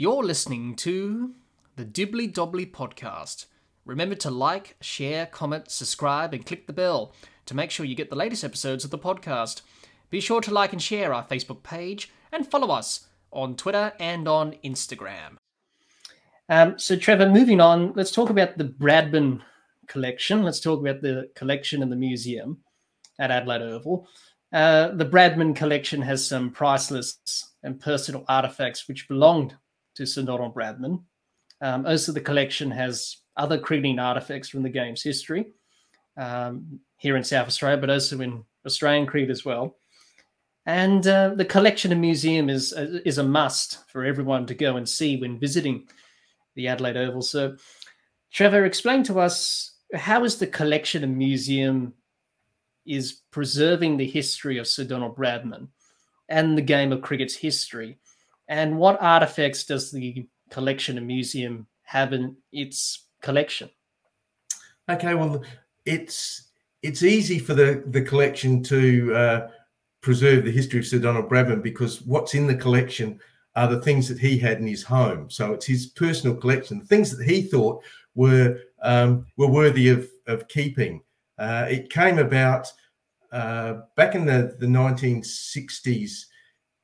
You're listening to the Dibbly Dobbly podcast. Remember to like, share, comment, subscribe, and click the bell to make sure you get the latest episodes of the podcast. Be sure to like and share our Facebook page and follow us on Twitter and on Instagram. Um, so, Trevor, moving on, let's talk about the Bradman collection. Let's talk about the collection in the museum at Adelaide Oval. Uh, the Bradman collection has some priceless and personal artifacts which belonged to Sir Donald Bradman. Um, also, the collection has other cricketing artifacts from the game's history um, here in South Australia, but also in Australian cricket as well. And uh, the collection and museum is is a must for everyone to go and see when visiting the Adelaide Oval. So, Trevor, explain to us how is the collection and museum is preserving the history of Sir Donald Bradman and the game of cricket's history and what artifacts does the collection and museum have in its collection? Okay, well, it's it's easy for the the collection to uh, preserve the history of Sir Donald Bradman because what's in the collection are the things that he had in his home. So it's his personal collection, things that he thought were um, were worthy of of keeping. Uh, it came about uh, back in the the 1960s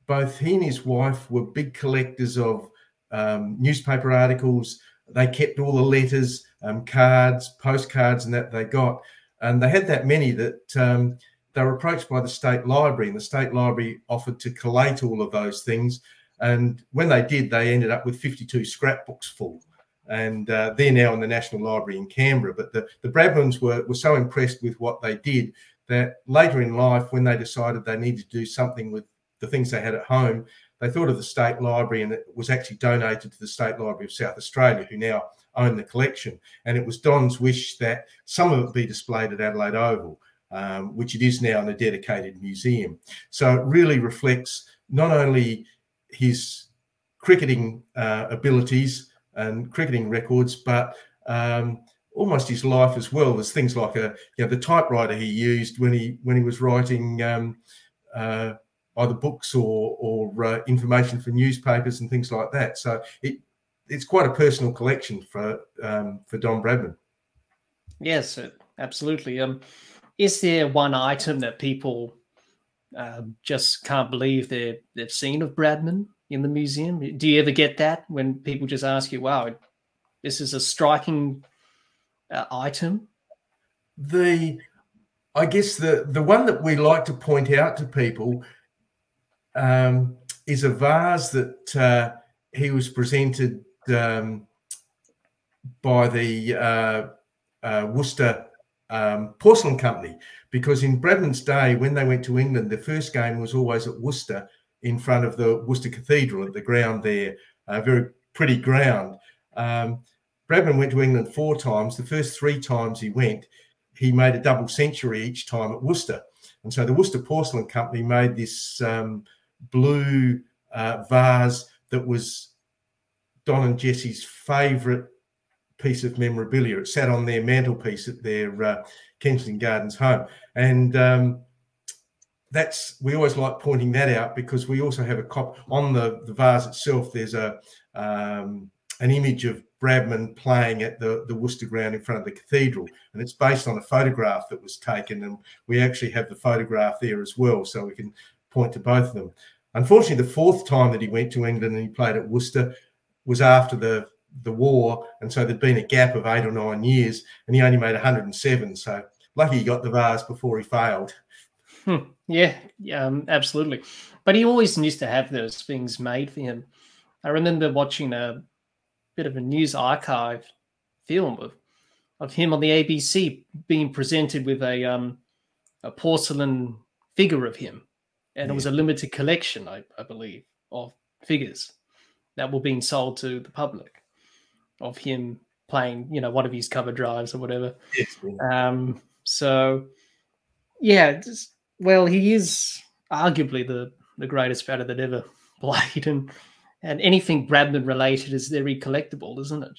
both he and his wife were big collectors of um, newspaper articles. They kept all the letters, um, cards, postcards, and that they got. And they had that many that um, they were approached by the state library, and the state library offered to collate all of those things. And when they did, they ended up with 52 scrapbooks full. And uh, they're now in the National Library in Canberra. But the, the were, were so impressed with what they did that later in life, when they decided they needed to do something with the things they had at home, they thought of the State Library and it was actually donated to the State Library of South Australia, who now own the collection. And it was Don's wish that some of it be displayed at Adelaide Oval, um, which it is now in a dedicated museum. So it really reflects not only his cricketing uh, abilities and cricketing records, but um, almost his life as well. There's things like a you know the typewriter he used when he when he was writing um, uh, either books or or uh, information for newspapers and things like that. So it it's quite a personal collection for um, for Don Bradman. Yes, absolutely. Um, is there one item that people uh, just can't believe they they've seen of Bradman in the museum? Do you ever get that when people just ask you, "Wow, this is a striking uh, item"? The I guess the the one that we like to point out to people um, is a vase that uh, he was presented um, by the uh, uh, Worcester um, Porcelain Company. Because in Bradman's day, when they went to England, the first game was always at Worcester in front of the Worcester Cathedral at the ground there, a very pretty ground. Um, Bradman went to England four times. The first three times he went, he made a double century each time at Worcester. And so the Worcester Porcelain Company made this um, blue uh, vase that was Don and Jessie's favourite piece of memorabilia. It sat on their mantelpiece at their uh, Kensington Gardens home, and um, that's we always like pointing that out because we also have a cop on the the vase itself. There's a um, an image of Bradman playing at the, the Worcester ground in front of the cathedral. And it's based on a photograph that was taken. And we actually have the photograph there as well. So we can point to both of them. Unfortunately, the fourth time that he went to England and he played at Worcester was after the the war, and so there'd been a gap of eight or nine years, and he only made 107. So lucky he got the vase before he failed. Hmm. Yeah, yeah, um, absolutely. But he always used to have those things made for him. I remember watching a bit of a news archive film of of him on the ABC being presented with a um a porcelain figure of him and yeah. it was a limited collection, I, I, believe, of figures that were being sold to the public of him playing, you know, one of his cover drives or whatever. Yes, um, so, yeah, just, well, he is arguably the the greatest batter that ever played, and and anything Bradman related is very collectible, isn't it?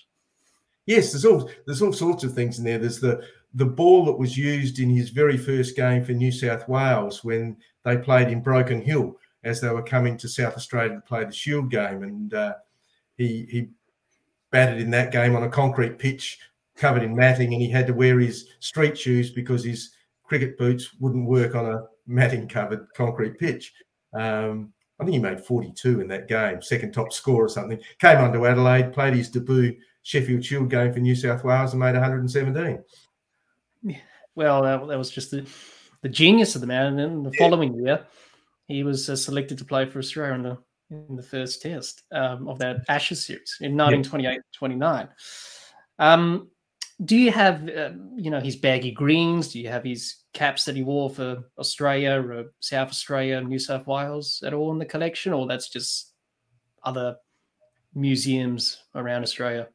Yes, there's all there's all sorts of things in there. There's the the ball that was used in his very first game for New South Wales when they played in Broken Hill as they were coming to South Australia to play the Shield game, and uh, he he batted in that game on a concrete pitch covered in matting, and he had to wear his street shoes because his cricket boots wouldn't work on a matting covered concrete pitch. Um, I think he made 42 in that game, second top score or something. Came on to Adelaide, played his debut Sheffield Shield game for New South Wales and made 117. Well, that, that was just the, the genius of the man. And then the following year, he was uh, selected to play for Australia in the, in the first test um, of that Ashes series in 1928 29. Um, do you have, uh, you know, his baggy greens? Do you have his caps that he wore for Australia or South Australia, New South Wales at all in the collection, or that's just other museums around Australia?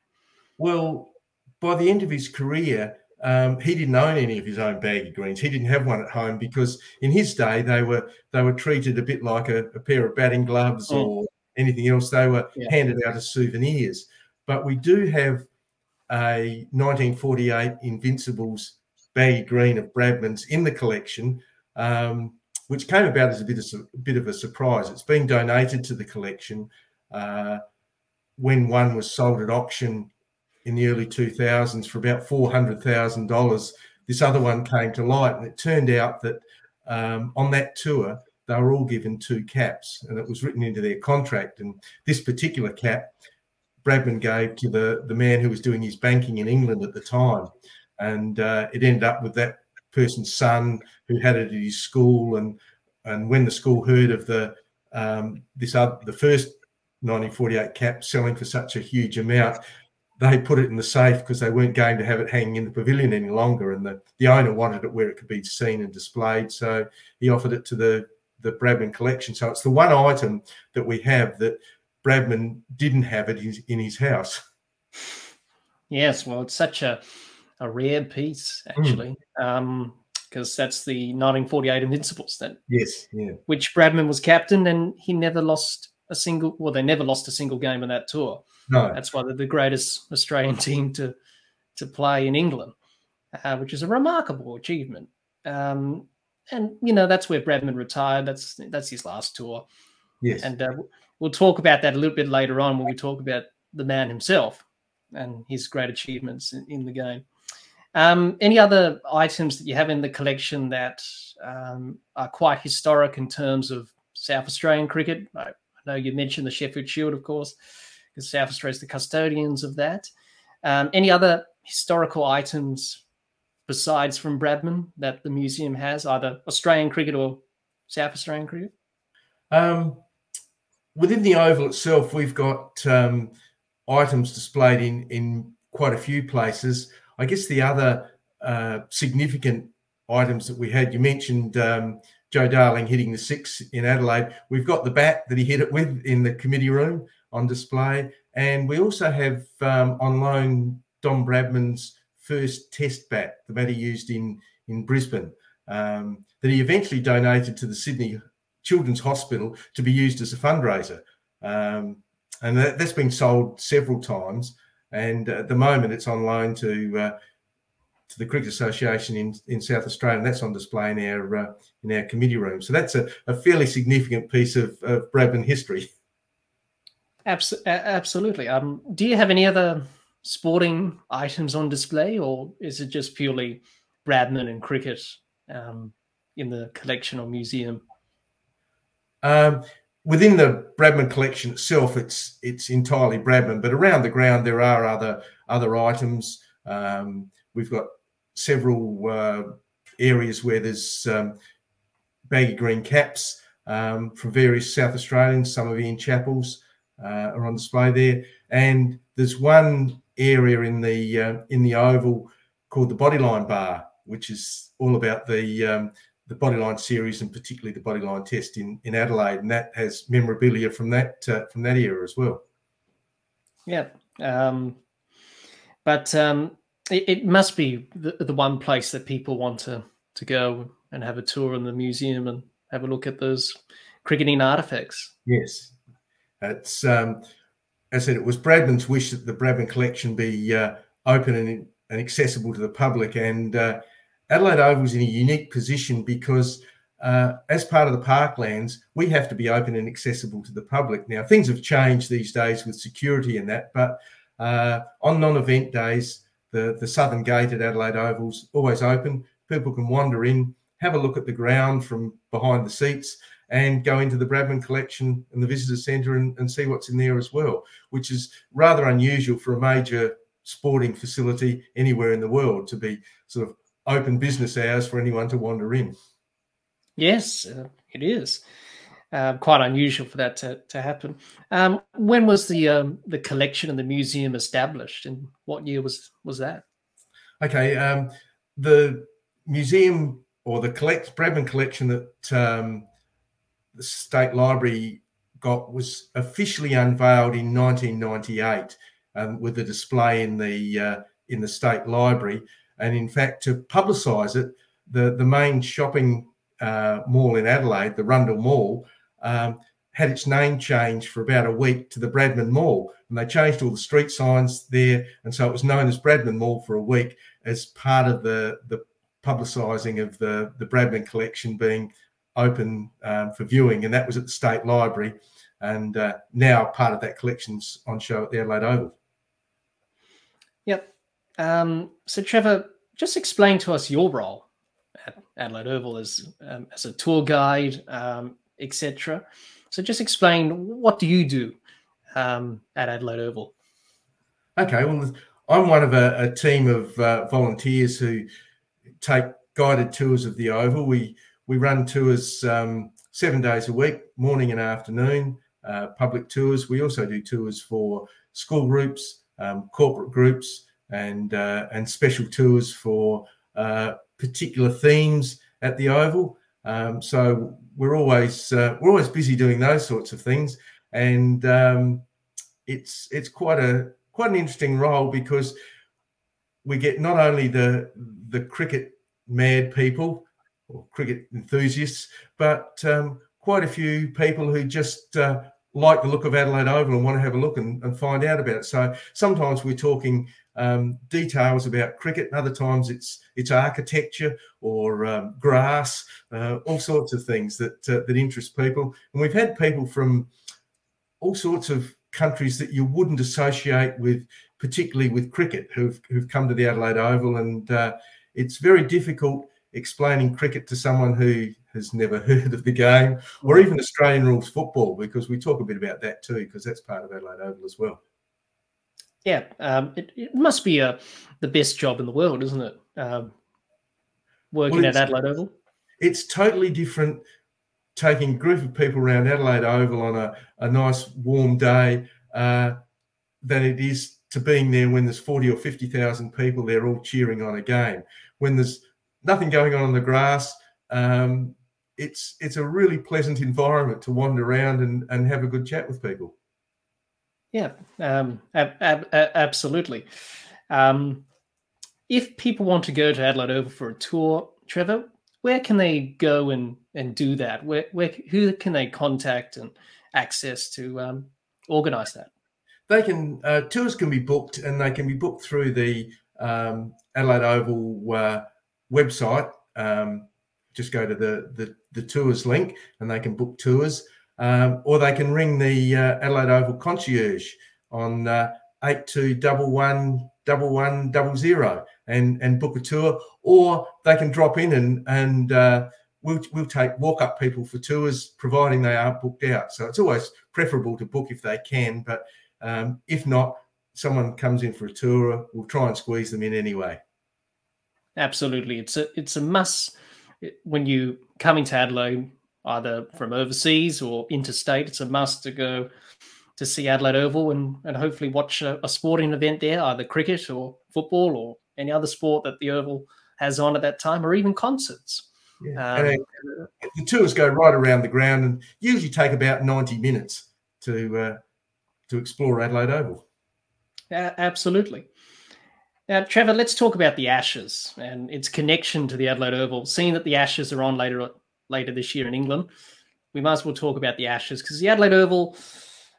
Well, by the end of his career, um, he didn't own any of his own baggy greens. He didn't have one at home because in his day they were they were treated a bit like a, a pair of batting gloves mm. or anything else. They were yeah. handed out as souvenirs. But we do have a 1948 Invincibles baggy green of Bradman's in the collection, um, which came about as a bit of a bit of a surprise. It's been donated to the collection uh, when one was sold at auction in the early 2000s for about $400,000. This other one came to light, and it turned out that um, on that tour they were all given two caps, and it was written into their contract. And this particular cap Bradman gave to the, the man who was doing his banking in England at the time. And uh, it ended up with that person's son who had it at his school. And and when the school heard of the um, this other, the first 1948 cap selling for such a huge amount, they put it in the safe because they weren't going to have it hanging in the pavilion any longer. And the, the owner wanted it where it could be seen and displayed. So he offered it to the, the Bradman collection. So it's the one item that we have that Bradman didn't have it in his house. Yes, well, it's such a a rare piece hmm. actually, mm. um, because that's the 1948 Invincibles then. Yes, yeah. Which Bradman was captain, and he never lost a single. Well, they never lost a single game in that tour. No, that's why they're the greatest Australian team to to play in England, uh, which is a remarkable achievement. Um, and you know that's where Bradman retired. That's that's his last tour. Yes, and uh, we'll talk about that a little bit later on when we talk about the man himself and his great achievements in, in the game. Um, any other items that you have in the collection that um, are quite historic in terms of South Australian cricket? I, I, know you mentioned the Sheffield Shield, of course, because South Australia is the custodians of that. Um, any other historical items besides from Bradman that the museum has, either Australian cricket or South Australian cricket? Um, within the oval itself, we've got um, items displayed in in quite a few places. I guess the other uh, significant items that we had, you mentioned um, Joe Darling hitting the six in Adelaide. We've got the bat that he hit it with in the committee room on display, and we also have um, on loan Don Bradman's first test bat, the bat he used in in Brisbane, um, that he eventually donated to the Sydney Children's Hospital to be used as a fundraiser. Um, and that, has been sold several times. And at the moment, it's on loan to uh, to the Cricket Association in, in South Australia, and that's on display in our uh, in our committee room. So that's a, a fairly significant piece of, of Bradman history. absolutely. Um, do you have any other sporting items on display, or is it just purely Bradman and cricket um, in the collection or museum? Um, within the Bradman collection itself, it's it's entirely Bradman, but around the ground there are other other items. Um, we've got several uh, areas where there's um, baggy green caps um, from various South Australians. Some of Ian Chappell's uh, are on display there, and there's one area in the uh, in the oval called the Bodyline Bar, which is all about the um, the bodyline series and particularly the bodyline test in, in Adelaide, and that has memorabilia from that uh, from that era as well. Yeah, um, but um, it, it, must be the, the, one place that people want to to go and have a tour in the museum and have a look at those cricketing artifacts. Yes, it's um, as I said, it was Bradman's wish that the Bradman collection be uh, open and, and accessible to the public, and uh, Adelaide Oval is in a unique position because uh, as part of the parklands, we have to be open and accessible to the public. Now, things have changed these days with security and that, but uh, on non-event days, the, the southern gate at Adelaide Oval's always open. People can wander in, have a look at the ground from behind the seats, and go into the Bradman collection and the visitor centre and, and see what's in there as well, which is rather unusual for a major sporting facility anywhere in the world to be sort of open business hours for anyone to wander in. Yes, uh, it is. Uh, quite unusual for that to, to happen. Um, when was the um, the collection and the museum established, and what year was was that? Okay, um, the museum or the collect Bradman collection that um, the State Library got was officially unveiled in 1998 um, with a display in the uh, in the State Library, and in fact to publicise it, the the main shopping uh, mall in Adelaide, the Rundle Mall, um, had its name changed for about a week to the Bradman Mall. And they changed all the street signs there. And so it was known as Bradman Mall for a week as part of the, the publicising of the, the Bradman collection being open um, for viewing. And that was at the State Library. And uh, now part of that collection's on show at the Adelaide Oval. Yep. Um, so, Trevor, just explain to us your role at Adelaide Oval as um, as a tour guide, um, etc. So just explain what do you do um, at Adelaide Oval? Okay, well, I'm one of a, a team of uh, volunteers who take guided tours of the Oval. We we run tours um, seven days a week, morning and afternoon, uh, public tours. We also do tours for school groups, um, corporate groups, and uh, and special tours for uh, particular themes at the Oval. Um, so we're always uh, we're always busy doing those sorts of things, and um, it's it's quite a quite an interesting role because we get not only the the cricket mad people or cricket enthusiasts, but um, quite a few people who just uh, like the look of Adelaide Oval and want to have a look and, and find out about it. So sometimes we're talking um, details about cricket, and other times it's it's architecture or um, grass, uh, all sorts of things that uh, that interest people. And we've had people from all sorts of countries that you wouldn't associate with, particularly with cricket, who've who've come to the Adelaide Oval, and uh, it's very difficult explaining cricket to someone who has never heard of the game or even Australian rules football because we talk a bit about that too because that's part of Adelaide Oval as well. Yeah, um, it, it, must be a, uh, the best job in the world, isn't it? Um, working well, at Adelaide Oval. It's totally different taking a group of people around Adelaide Oval on a, a nice warm day uh, than it is to being there when there's 40 or 50,000 people there all cheering on a game. When there's nothing going on on the grass, um, it's it's a really pleasant environment to wander around and, and have a good chat with people. Yeah, um, ab- ab- absolutely. Um, if people want to go to Adelaide Oval for a tour, Trevor, where can they go and, and do that? Where, where who can they contact and access to um, organise that? They can uh, tours can be booked, and they can be booked through the um, Adelaide Oval uh, website. Um, just go to the, the the tours link, and they can book tours um, or they can ring the uh, Adelaide Oval concierge on uh, eight two double one double one double zero and and book a tour, or they can drop in and and uh, we'll we'll take walk up people for tours, providing they aren't booked out. So it's always preferable to book if they can, but um, if not, someone comes in for a tour, we'll try and squeeze them in anyway. Absolutely, it's a it's a must when you coming to Adelaide either from overseas or interstate. It's a must to go to see Adelaide Oval and, and hopefully watch a, a sporting event there, either cricket or football or any other sport that the Oval has on at that time, or even concerts. Yeah. Um, the tours go right around the ground and usually take about 90 minutes to uh, to explore Adelaide Oval. Uh, absolutely. Now, Trevor, let's talk about the Ashes and its connection to the Adelaide Oval. Seeing that the Ashes are on later later this year in England, we might as well talk about the Ashes because the Adelaide Oval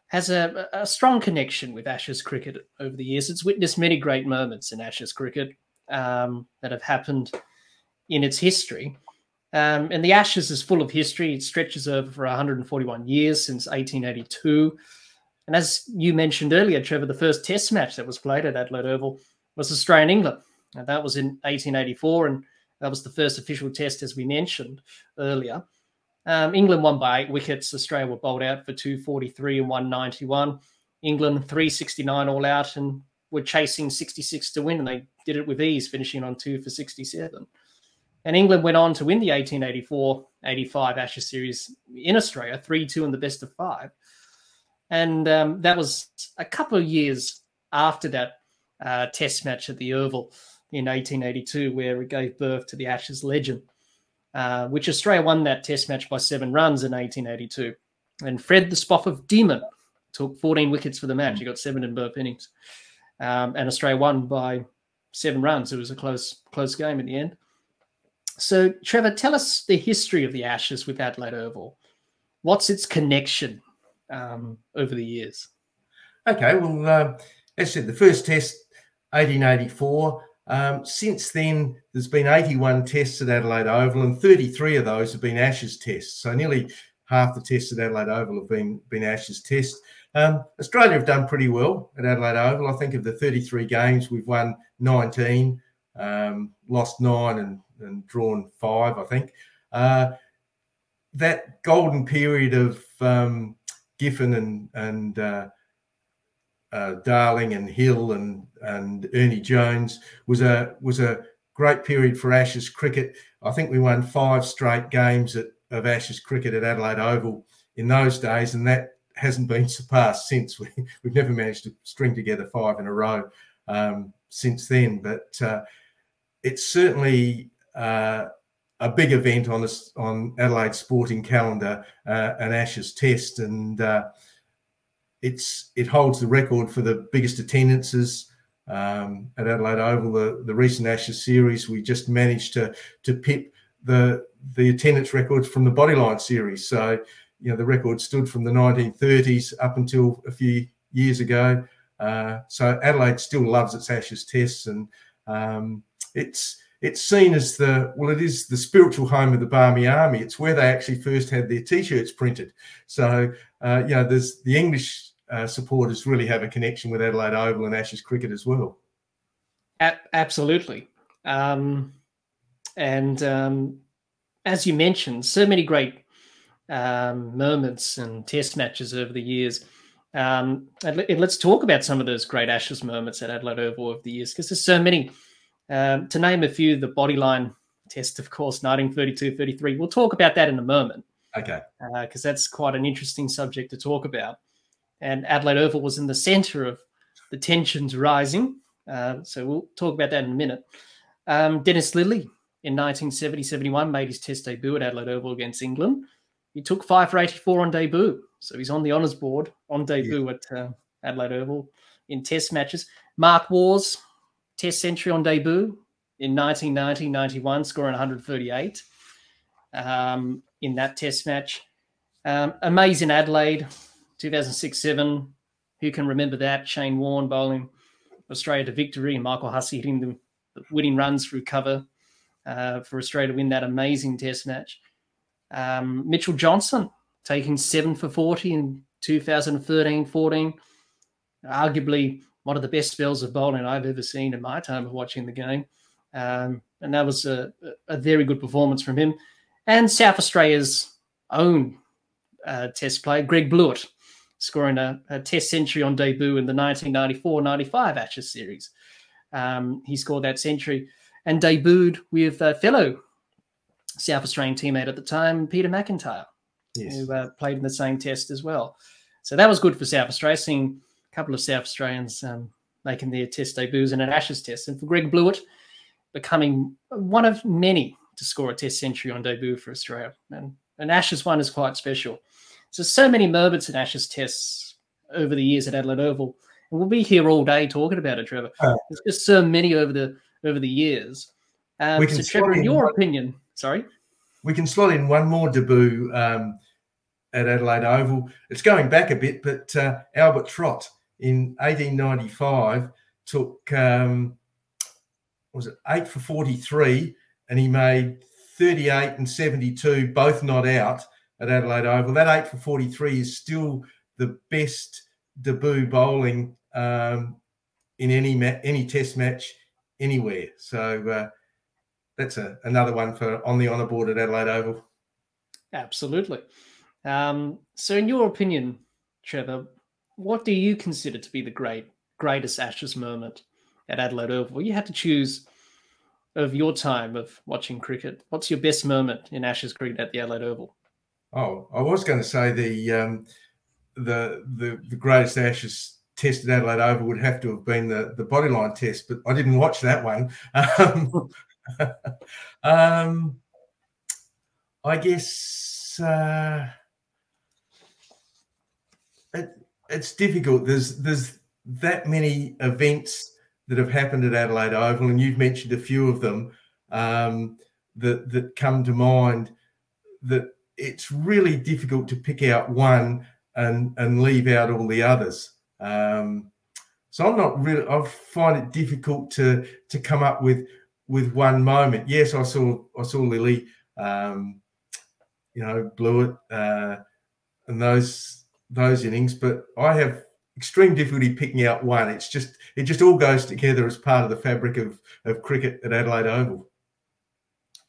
has a, a, strong connection with Ashes cricket over the years. It's witnessed many great moments in Ashes cricket um, that have happened in its history. Um, and the Ashes is full of history. It stretches over for 141 years since 1882. And as you mentioned earlier, Trevor, the first Test match that was played at Adelaide Oval was Australia and England. And that was in 1884, and that was the first official Test, as we mentioned earlier. Um, England won by eight wickets. Australia were bowled out for 243 and 191. England 369 all out and were chasing 66 to win, and they did it with ease, finishing on two for 67. And England went on to win the 1884 85 Ashes series in Australia, 3 2 in the best of five. And um, that was a couple of years after that uh, test match at the Oval in 1882, where it gave birth to the Ashes legend, uh, which Australia won that test match by seven runs in 1882. And Fred the Spofforth Demon took 14 wickets for the match. He got seven in both innings. Um, and Australia won by seven runs. It was a close, close game in the end. So, Trevor, tell us the history of the Ashes with Adelaide Oval. What's its connection um, over the years? Okay, well, uh, as I said, the first test, 1884. Um, since then, there's been 81 tests at Adelaide Oval, and 33 of those have been Ashes tests. So nearly half the tests at Adelaide Oval have been been Ashes tests. Um, Australia have done pretty well at Adelaide Oval. I think of the 33 games, we've won 19, um, lost nine, and, and, drawn five. I think uh, that golden period of um, Giffen and and uh, uh, Darling and Hill and and Ernie Jones was a was a great period for Ashes cricket. I think we won five straight games at, of Ashes cricket at Adelaide Oval in those days, and that hasn't been surpassed since. We, we've never managed to string together five in a row um, since then. But uh, it's certainly uh, a big event on this on Adelaide sporting calendar, uh, an Ashes Test, and uh, it's it holds the record for the biggest attendances um, at Adelaide Oval. The, the recent Ashes series, we just managed to to pip the the attendance records from the Bodyline series. So you know the record stood from the 1930s up until a few years ago. Uh, so Adelaide still loves its Ashes tests, and um, it's it's seen as the well, it is the spiritual home of the Barmy Army. It's where they actually first had their T-shirts printed. So uh, you know, there's the English uh, supporters really have a connection with Adelaide Oval and Ashes cricket as well. A- absolutely. Um, and um, as you mentioned, so many great um, moments and test matches over the years. Um, and let's talk about some of those great Ashes moments at Adelaide Oval over the years, because there's so many. Um, to name a few, the bodyline test, of course, 1932 33. We'll talk about that in a moment. Okay. Because uh, that's quite an interesting subject to talk about and Adelaide Oval was in the centre of the tensions rising. Uh, so we'll talk about that in a minute. Um, Dennis Lillee in 1970-71 made his Test debut at Adelaide Oval against England. He took five for 84 on debut, so he's on the honours board on debut yeah. at uh, Adelaide Oval in Test matches. Mark Waugh's Test century on debut in 1990-91, scoring 138 um, in that Test match. Um, amazing Adelaide 2006 7. Who can remember that? Shane Warne bowling Australia to victory and Michael Hussey hitting the winning runs through cover uh, for Australia to win that amazing test match. Um, Mitchell Johnson taking seven for 40 in 2013 14. Arguably one of the best spells of bowling I've ever seen in my time of watching the game. Um, and that was a, a, very good performance from him. And South Australia's own uh, test player, Greg Blewett, scoring a, a test century on debut in the 1994-95 Ashes series. Um, he scored that century and debuted with a fellow South Australian teammate at the time, Peter McIntyre, yes. who uh, played in the same test as well. So that was good for South Australia, seeing a couple of South Australians um, making their test debuts in an Ashes test. And for Greg Blewett, becoming one of many to score a test century on debut for Australia. And an Ashes one is quite special. So, so many moments in Ashes tests over the years at Adelaide Oval. And we'll be here all day talking about it, Trevor. Uh, There's just so many over the over the years. Um, so, Trevor, in your one, opinion, sorry, we can slot in one more debut um, at Adelaide Oval. It's going back a bit, but uh, Albert Trott in 1895 took um, was it eight for 43, and he made 38 and 72, both not out at Adelaide Oval. That eight for 43 is still the best debut bowling um, in any ma- any Test match anywhere. So uh, that's a, another one for on the honour board at Adelaide Oval. Absolutely. Um, so, in your opinion, Trevor, what do you consider to be the great greatest Ashes moment at Adelaide Oval? You had to choose of your time of watching cricket. What's your best moment in Ashes cricket at the Adelaide Oval? Oh, I was going to say the um, the the the greatest Ashes test at Adelaide Oval would have to have been the the bodyline test, but I didn't watch that one. Um, um, I guess uh, it, it's difficult. There's there's that many events that have happened at Adelaide Oval, and you've mentioned a few of them um, that that come to mind. That it's really difficult to pick out one and and leave out all the others. Um, so I'm not really. I find it difficult to to come up with with one moment. Yes, I saw I saw Lillee, um, you know, Blewett, uh, and those those innings, but I have extreme difficulty picking out one. It's just it just all goes together as part of the fabric of of cricket at Adelaide Oval.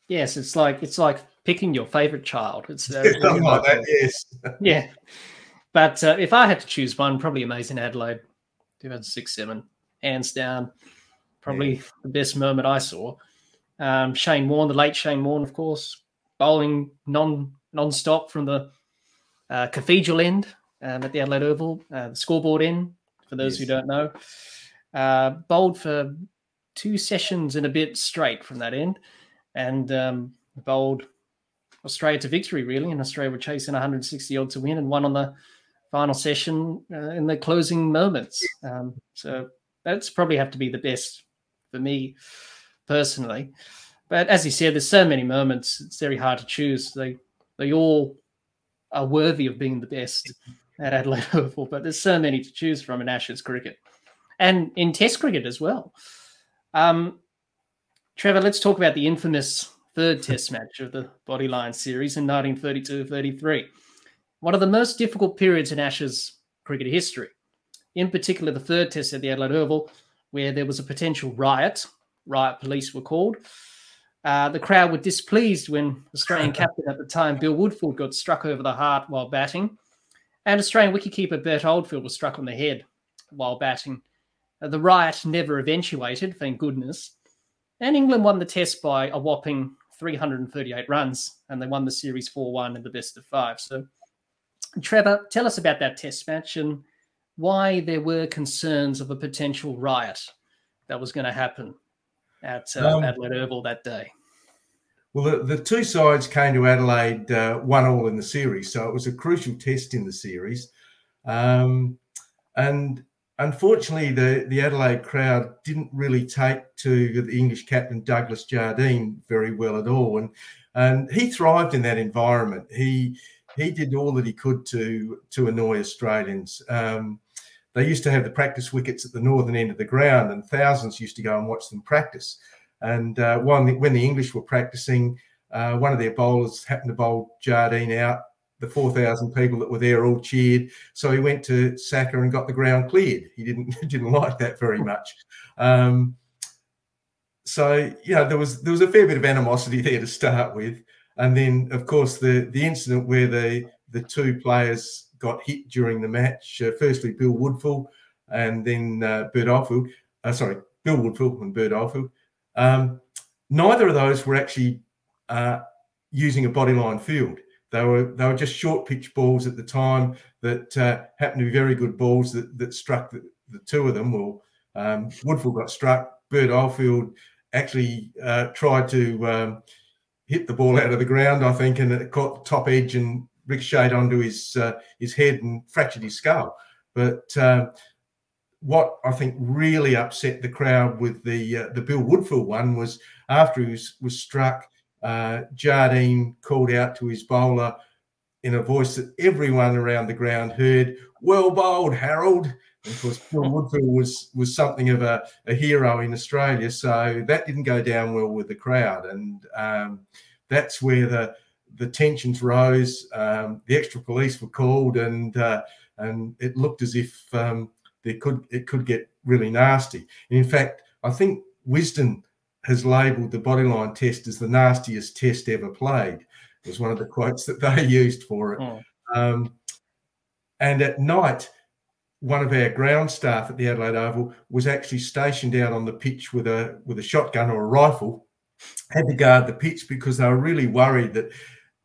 Yes, it's like it's like picking your favorite child. It's uh, something like that. Yes. yeah, but uh, if I had to choose one, probably Amazing Adelaide, 2006 7, hands down, probably yeah. the best moment I saw. Um, Shane Warne, the late Shane Warne, of course, bowling non non-stop from the uh, cathedral end um, at the Adelaide Oval, uh, the scoreboard end, for those yes. who don't know. Uh, bowled for two sessions and a bit straight from that end, and um, bowled Australia to victory, really. And Australia were chasing 160 odd to win and won on the final session uh, in the closing moments. Um, so that's probably have to be the best for me personally. But as you said, there's so many moments; it's very hard to choose. They they all are worthy of being the best at Adelaide Oval, but there's so many to choose from in Ashes cricket and in Test cricket as well. Um, Trevor, let's talk about the infamous third Test match of the Bodyline series in 1932-33 one of the most difficult periods in Ashes cricket history. In particular, the third test at the Adelaide Oval, where there was a potential riot. Riot police were called. Uh, the crowd were displeased when Australian captain at the time, Bill Woodfull, got struck over the heart while batting, and Australian wicketkeeper Bert Oldfield was struck on the head while batting. Uh, the riot never eventuated, thank goodness, and England won the test by a whopping 338 runs, and they won the series 4 1 in the best of five. So Trevor, tell us about that test match and why there were concerns of a potential riot that was going to happen at uh, um, Adelaide Oval that day. Well, the, the two sides came to Adelaide uh, one all in the series, so it was a crucial test in the series. Um, and unfortunately, the, the Adelaide crowd didn't really take to the English captain Douglas Jardine very well at all, and and he thrived in that environment. He he did all that he could to to annoy Australians. Um, they used to have the practice wickets at the northern end of the ground, and thousands used to go and watch them practice. And uh, when, when the English were practicing, uh, one of their bowlers happened to bowl Jardine out. The 4,000 people that were there all cheered. So he went to SACA and got the ground cleared. He didn't didn't like that very much. Um, so you know there was there was a fair bit of animosity there to start with. And then, of course, the the incident where the the two players got hit during the match. Uh, firstly, Bill Woodfull, and then uh, Bert Oldfield. Uh, sorry, Bill Woodfull and Bert Oldfield. Um, neither of those were actually uh, using a bodyline field. They were they were just short pitch balls at the time that uh, happened to be very good balls that that struck the, the two of them. Well, um, got struck. Bert Oldfield actually uh, tried to um, hit the ball out of the ground, I think, and it caught the top edge and ricocheted onto his uh, his head and fractured his skull. But uh, what I think really upset the crowd with the uh, the Bill Woodfull one was after he was, was struck, uh, Jardine called out to his bowler in a voice that everyone around the ground heard, "Well bowled, Harold." And of course, Bill Woodfull was was something of a, a, hero in Australia, so that didn't go down well with the crowd, and um, that's where the the tensions rose. Um, the extra police were called, and uh, and it looked as if um, there could it could get really nasty. And in fact, I think Wisden has labelled the bodyline test as the nastiest test ever played. Was one of the quotes that they used for it. Mm. Um, and at night, one of our ground staff at the Adelaide Oval was actually stationed out on the pitch with a with a shotgun or a rifle, had to guard the pitch because they were really worried that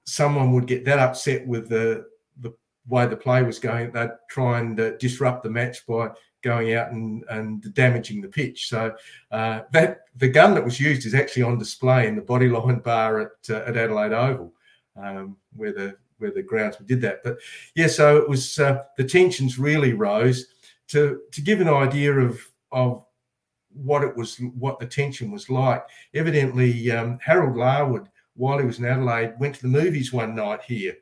someone would get that upset with the the way the play was going. They'd try and uh, disrupt the match by going out and, and damaging the pitch. So uh, that the gun that was used is actually on display in the bodyline bar at uh, at Adelaide Oval, um, where the where the groundsman did that. But yeah, so it was uh, the tensions really rose to to give an idea of of what it was, what the tension was like. Evidently, um, Harold Larwood, while he was in Adelaide, went to the movies one night here,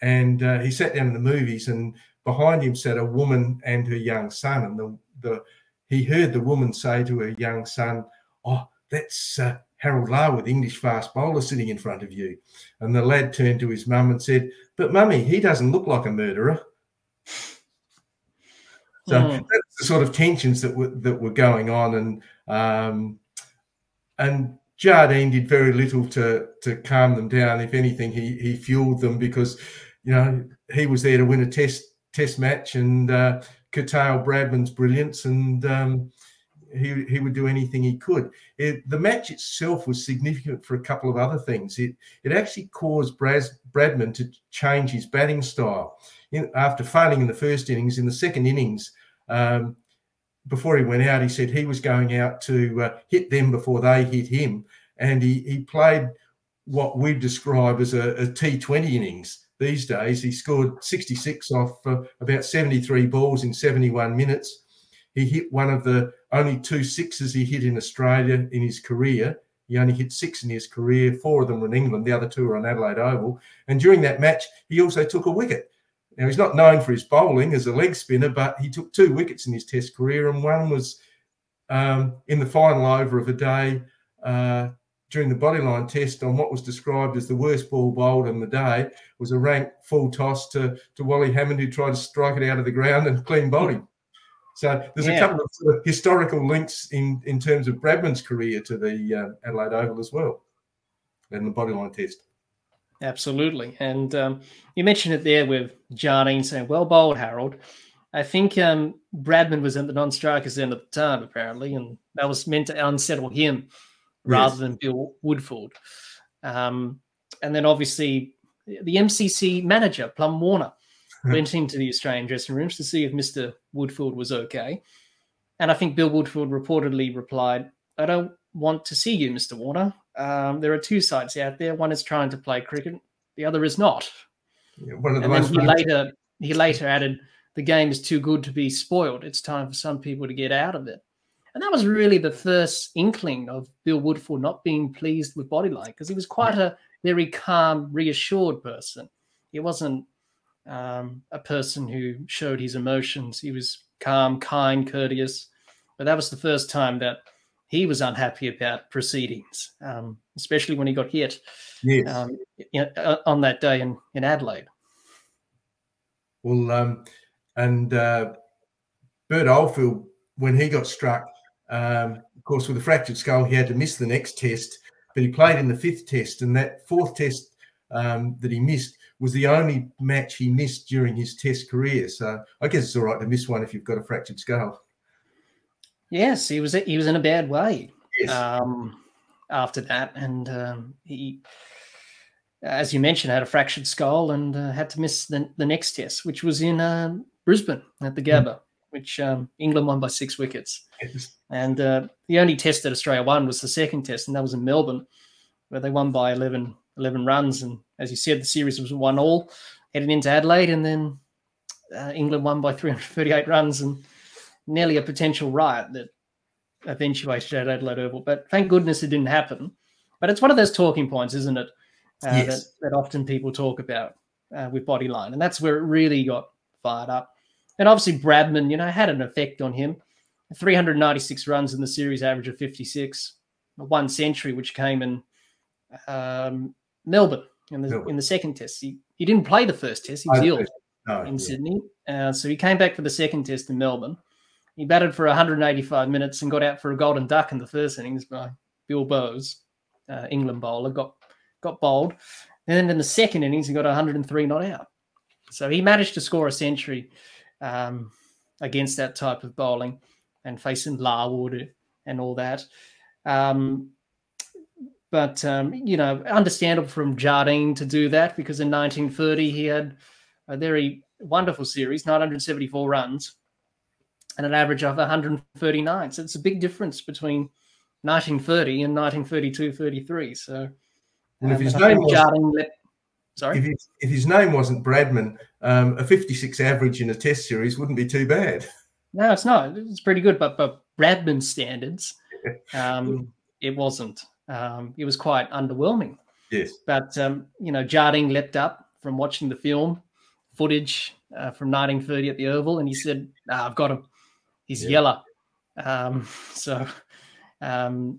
and uh, he sat down in the movies, and behind him sat a woman and her young son, and the the he heard the woman say to her young son, "Oh, that's uh, Harold Larwood, English fast bowler, sitting in front of you. And the lad turned to his mum and said, But mummy, he doesn't look like a murderer. So mm. that's the sort of tensions that were that were going on, and um, and Jardine did very little to to calm them down. If anything, he he fueled them because you know he was there to win a test test match and uh, curtail Bradman's brilliance, and um, he, he would do anything he could. It, the match itself was significant for a couple of other things. It it actually caused Braz, Bradman to change his batting style. In, after failing in the first innings, in the second innings, um, before he went out, he said he was going out to uh, hit them before they hit him, and he he played what we describe as a a T20 innings. These days, he scored 66 off uh, about 73 balls in 71 minutes. He hit one of the only two sixes he hit in Australia in his career. He only hit six in his career. Four of them were in England. The other two were on Adelaide Oval. And during that match, he also took a wicket. Now, he's not known for his bowling as a leg spinner, but he took two wickets in his Test career, and one was um, in the final over of a day uh, during the bodyline test on what was described as the worst ball bowled in the day was a rank full toss to, to Wally Hammond, who tried to strike it out of the ground and clean bowling. So there's yeah. a couple of, sort of historical links in, in terms of Bradman's career to the uh, Adelaide Oval as well, and the bodyline test. Absolutely, and um, you mentioned it there with Jardine saying, "Well bowled, Harold." I think um, Bradman was at the non-strikers end at the time, apparently, and that was meant to unsettle him rather yes. than Bill Woodford. Um, and then obviously the MCC manager, Plum Warner, went into the Australian dressing rooms to see if Mr. Woodford was okay. And I think Bill Woodford reportedly replied, I don't want to see you, Mr. Warner. Um, there are two sides out there. One is trying to play cricket, the other is not. Yeah, one of the and then he later he later added, the game is too good to be spoiled. It's time for some people to get out of it. And that was really the first inkling of Bill Woodford not being pleased with Bodyline because he was quite a very calm, reassured person. He wasn't um, a person who showed his emotions. He was calm, kind, courteous. But that was the first time that he was unhappy about proceedings, um, especially when he got hit yes. um, you know, uh, on that day in, in Adelaide. Well, um, and uh, Bert Oldfield, when he got struck, um, of course, with a fractured skull, he had to miss the next test, but he played in the fifth test, and that fourth test um, that he missed was the only match he missed during his Test career. So I guess it's all right to miss one if you've got a fractured skull. Yes, he was he was in a bad way yes. um, after that, and um, he, as you mentioned, had a fractured skull and uh, had to miss the, the next test, which was in uh, Brisbane at the Gabba. Which um, England won by six wickets. And uh, the only test that Australia won was the second test, and that was in Melbourne, where they won by 11, 11 runs. And as you said, the series was one all heading into Adelaide, and then uh, England won by 338 runs and nearly a potential riot that eventuated at Adelaide Oval. But thank goodness it didn't happen. But it's one of those talking points, isn't it? Uh, yes. that, that often people talk about uh, with Bodyline. And that's where it really got fired up. And obviously, Bradman, you know, had an effect on him. 396 runs in the series, average of 56, one century, which came in um, Melbourne in the Melbourne. in the second test. He, he didn't play the first test. He was ill No, in yeah. Sydney. Uh, so he came back for the second test in Melbourne. He batted for 185 minutes and got out for a golden duck in the first innings by Bill Bowes, uh, England bowler, got got bowled. And then in the second innings, he got 103 not out. So he managed to score a century um, against that type of bowling and facing Larwood and all that. Um, but, um, you know, understandable from Jardine to do that because in 1930 he had a very wonderful series, 974 runs, and an average of 139. So it's a big difference between 1930 and 1932 33. So, And if um, his name was- Jardine let, sorry, If his, if his name wasn't Bradman, um, a 56 average in a test series wouldn't be too bad. no, it's not. It's pretty good, but but Bradman standards, um, it wasn't. Um, it was quite underwhelming. Yes. But um, you know, Jardine leapt up from watching the film footage uh, from 1930 at the Oval, and he said, "Ah, "I've got him. He's Yeah. yellow." Um, so, um,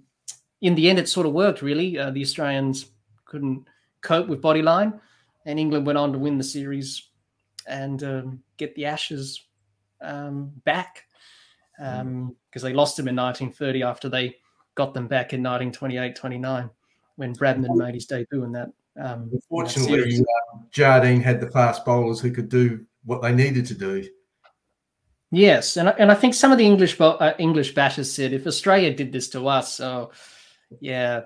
in the end, it sort of worked. Really, uh, the Australians couldn't cope with bodyline, and England went on to win the series and um, get the Ashes um, back because they lost them in 1930 after they got them back in 1928-29 when Bradman made his debut in that. Um, Unfortunately, series. um, Jardine had the fast bowlers who could do what they needed to do. Yes, and I- and I think some of the English uh, English batters said if Australia did this to us, so yeah,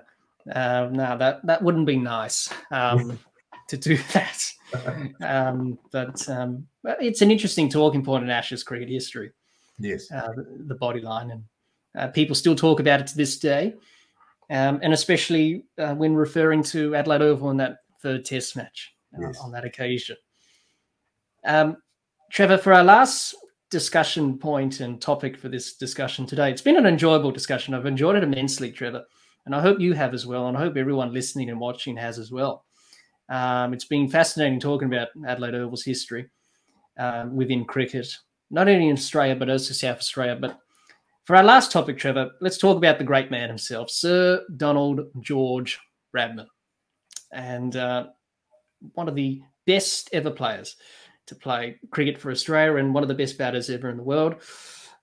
uh, no, that that wouldn't be nice um, to do that. Um, but um, but it's an interesting talking point in Ashes cricket history, Yes. uh, the, the body line, and uh, people still talk about it to this day, um, and especially uh, when referring to Adelaide Oval in that third Test match uh, Yes. on that occasion. Um, Trevor, for our last discussion point and topic for this discussion today, it's been an enjoyable discussion. I've enjoyed it immensely, Trevor, and I hope you have as well, and I hope everyone listening and watching has as well. Um, it's been fascinating talking about Adelaide Oval's history um, within cricket, not only in Australia but also South Australia. But for our last topic, Trevor, let's talk about the great man himself, Sir Donald George Bradman, and uh, one of the best ever players to play cricket for Australia and one of the best batters ever in the world.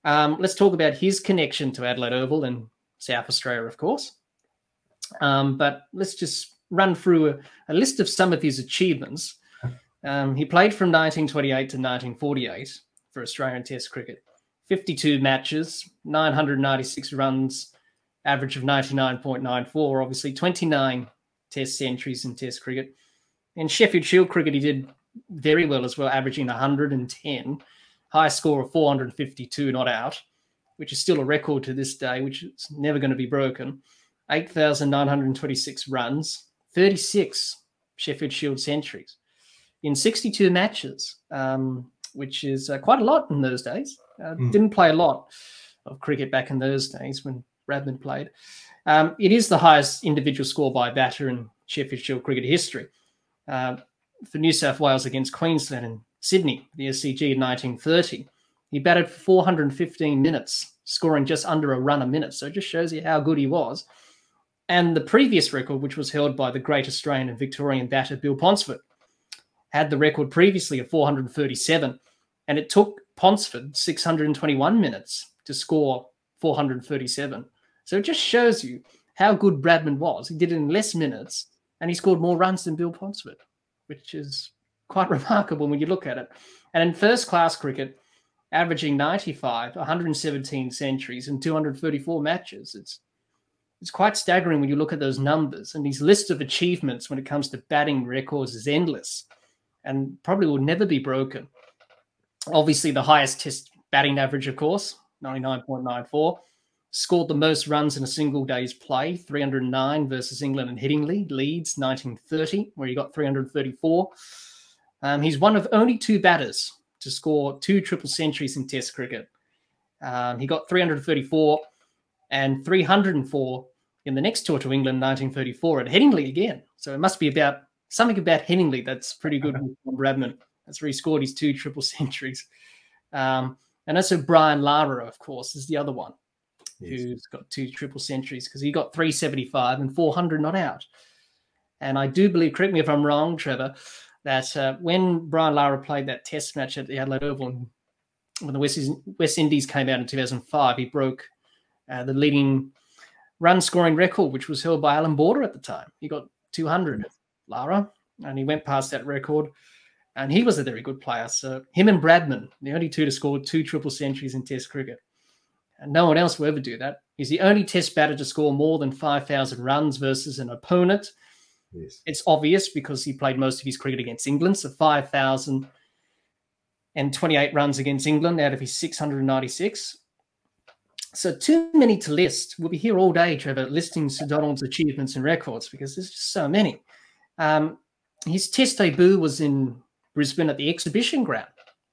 Um, let's talk about his connection to Adelaide Oval and South Australia, of course. Um, but let's just run through a, a list of some of his achievements. Um, he played from 1928 to 1948 for Australian Test cricket. 52 matches, 996 runs, average of 99.94, obviously 29 Test centuries in Test cricket. In Sheffield Shield cricket, he did very well as well, averaging 110, high score of 452 not out, which is still a record to this day, which is never going to be broken. 8,926 runs, 36 Sheffield Shield centuries in 62 matches, um, which is uh, quite a lot in those days. Uh, Mm. Didn't play a lot of cricket back in those days when Bradman played. Um, it is the highest individual score by a batter in Sheffield Shield cricket history. Uh, for New South Wales against Queensland and Sydney, the SCG in 1930. He batted for 415 minutes, scoring just under a run a minute. So it just shows you how good he was. And the previous record, which was held by the great Australian and Victorian batter Bill Ponsford, had the record previously of 437. And it took Ponsford 621 minutes to score 437. So it just shows you how good Bradman was. He did it in less minutes and he scored more runs than Bill Ponsford, which is quite remarkable when you look at it. And in first class cricket, averaging 95, 117 centuries, and 234 matches, it's it's quite staggering when you look at those numbers. And his list of achievements when it comes to batting records is endless and probably will never be broken. Obviously, the highest test batting average, of course, 99.94. Scored the most runs in a single day's play, 309 versus England and Headingley, Leeds, 1930, where he got 334. Um, he's one of only two batters to score two triple centuries in Test cricket. Um, he got 334 and 304 in the next tour to England, 1934, at Headingley again. So it must be about something about Headingley that's pretty good with Bradman. That's where he scored his two triple centuries. Um, and also Brian Lara, of course, is the other one Yes. who's got two triple centuries because he got 375 and 400 not out. And I do believe, correct me if I'm wrong, Trevor, that uh, when Brian Lara played that test match at the Adelaide Oval, when the West, West Indies came out in 2005, he broke uh, the leading run scoring record, which was held by Allan Border at the time. He got 200, Lara, and he went past that record. And he was a very good player. So him and Bradman, the only two to score two triple centuries in Test cricket. And no one else will ever do that. He's the only Test batter to score more than 5,000 runs versus an opponent. Yes. It's obvious because he played most of his cricket against England. So 5,028 runs against England out of his 696. So too many to list. We'll be here all day, Trevor, listing Sir Donald's achievements and records because there's just so many. Um, his Test debut was in Brisbane at the Exhibition Ground,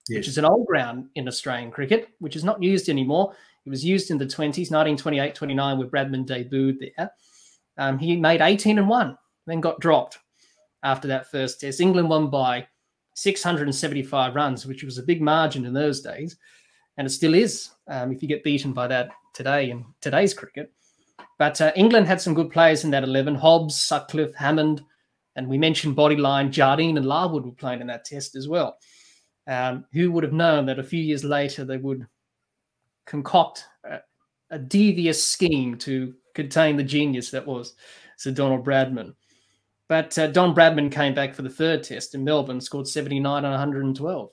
yes. which is an old ground in Australian cricket, which is not used anymore. It was used in the 20s, 1928 29, where Bradman debuted there. Um, he made 18 and 1, then got dropped after that first test. England won by 675 runs, which was a big margin in those days and it still is um, if you get beaten by that today in today's cricket. But uh, England had some good players in that 11 Hobbs, Sutcliffe, Hammond, and we mentioned Bodyline, Jardine, and Larwood were playing in that test as well. Um, who would have known that a few years later they would concoct a, a devious scheme to contain the genius that was Sir Donald Bradman? But uh, Don Bradman came back for the third test in Melbourne, scored 79 on 112.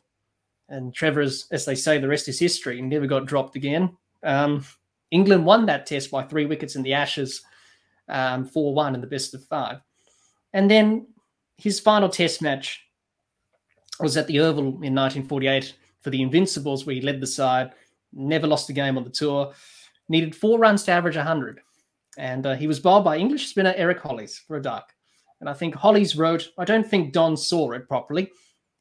And Trevor's, as they say, the rest is history. Never got dropped again. Um, England won that test by three wickets in the Ashes, um, 4 1 in the best of five. And then his final test match was at the Oval in 1948 for the Invincibles, where he led the side, never lost a game on the tour, needed four runs to average 100. And uh, he was bowled by English spinner Eric Hollies for a duck. And I think Hollies wrote, I don't think Don saw it properly,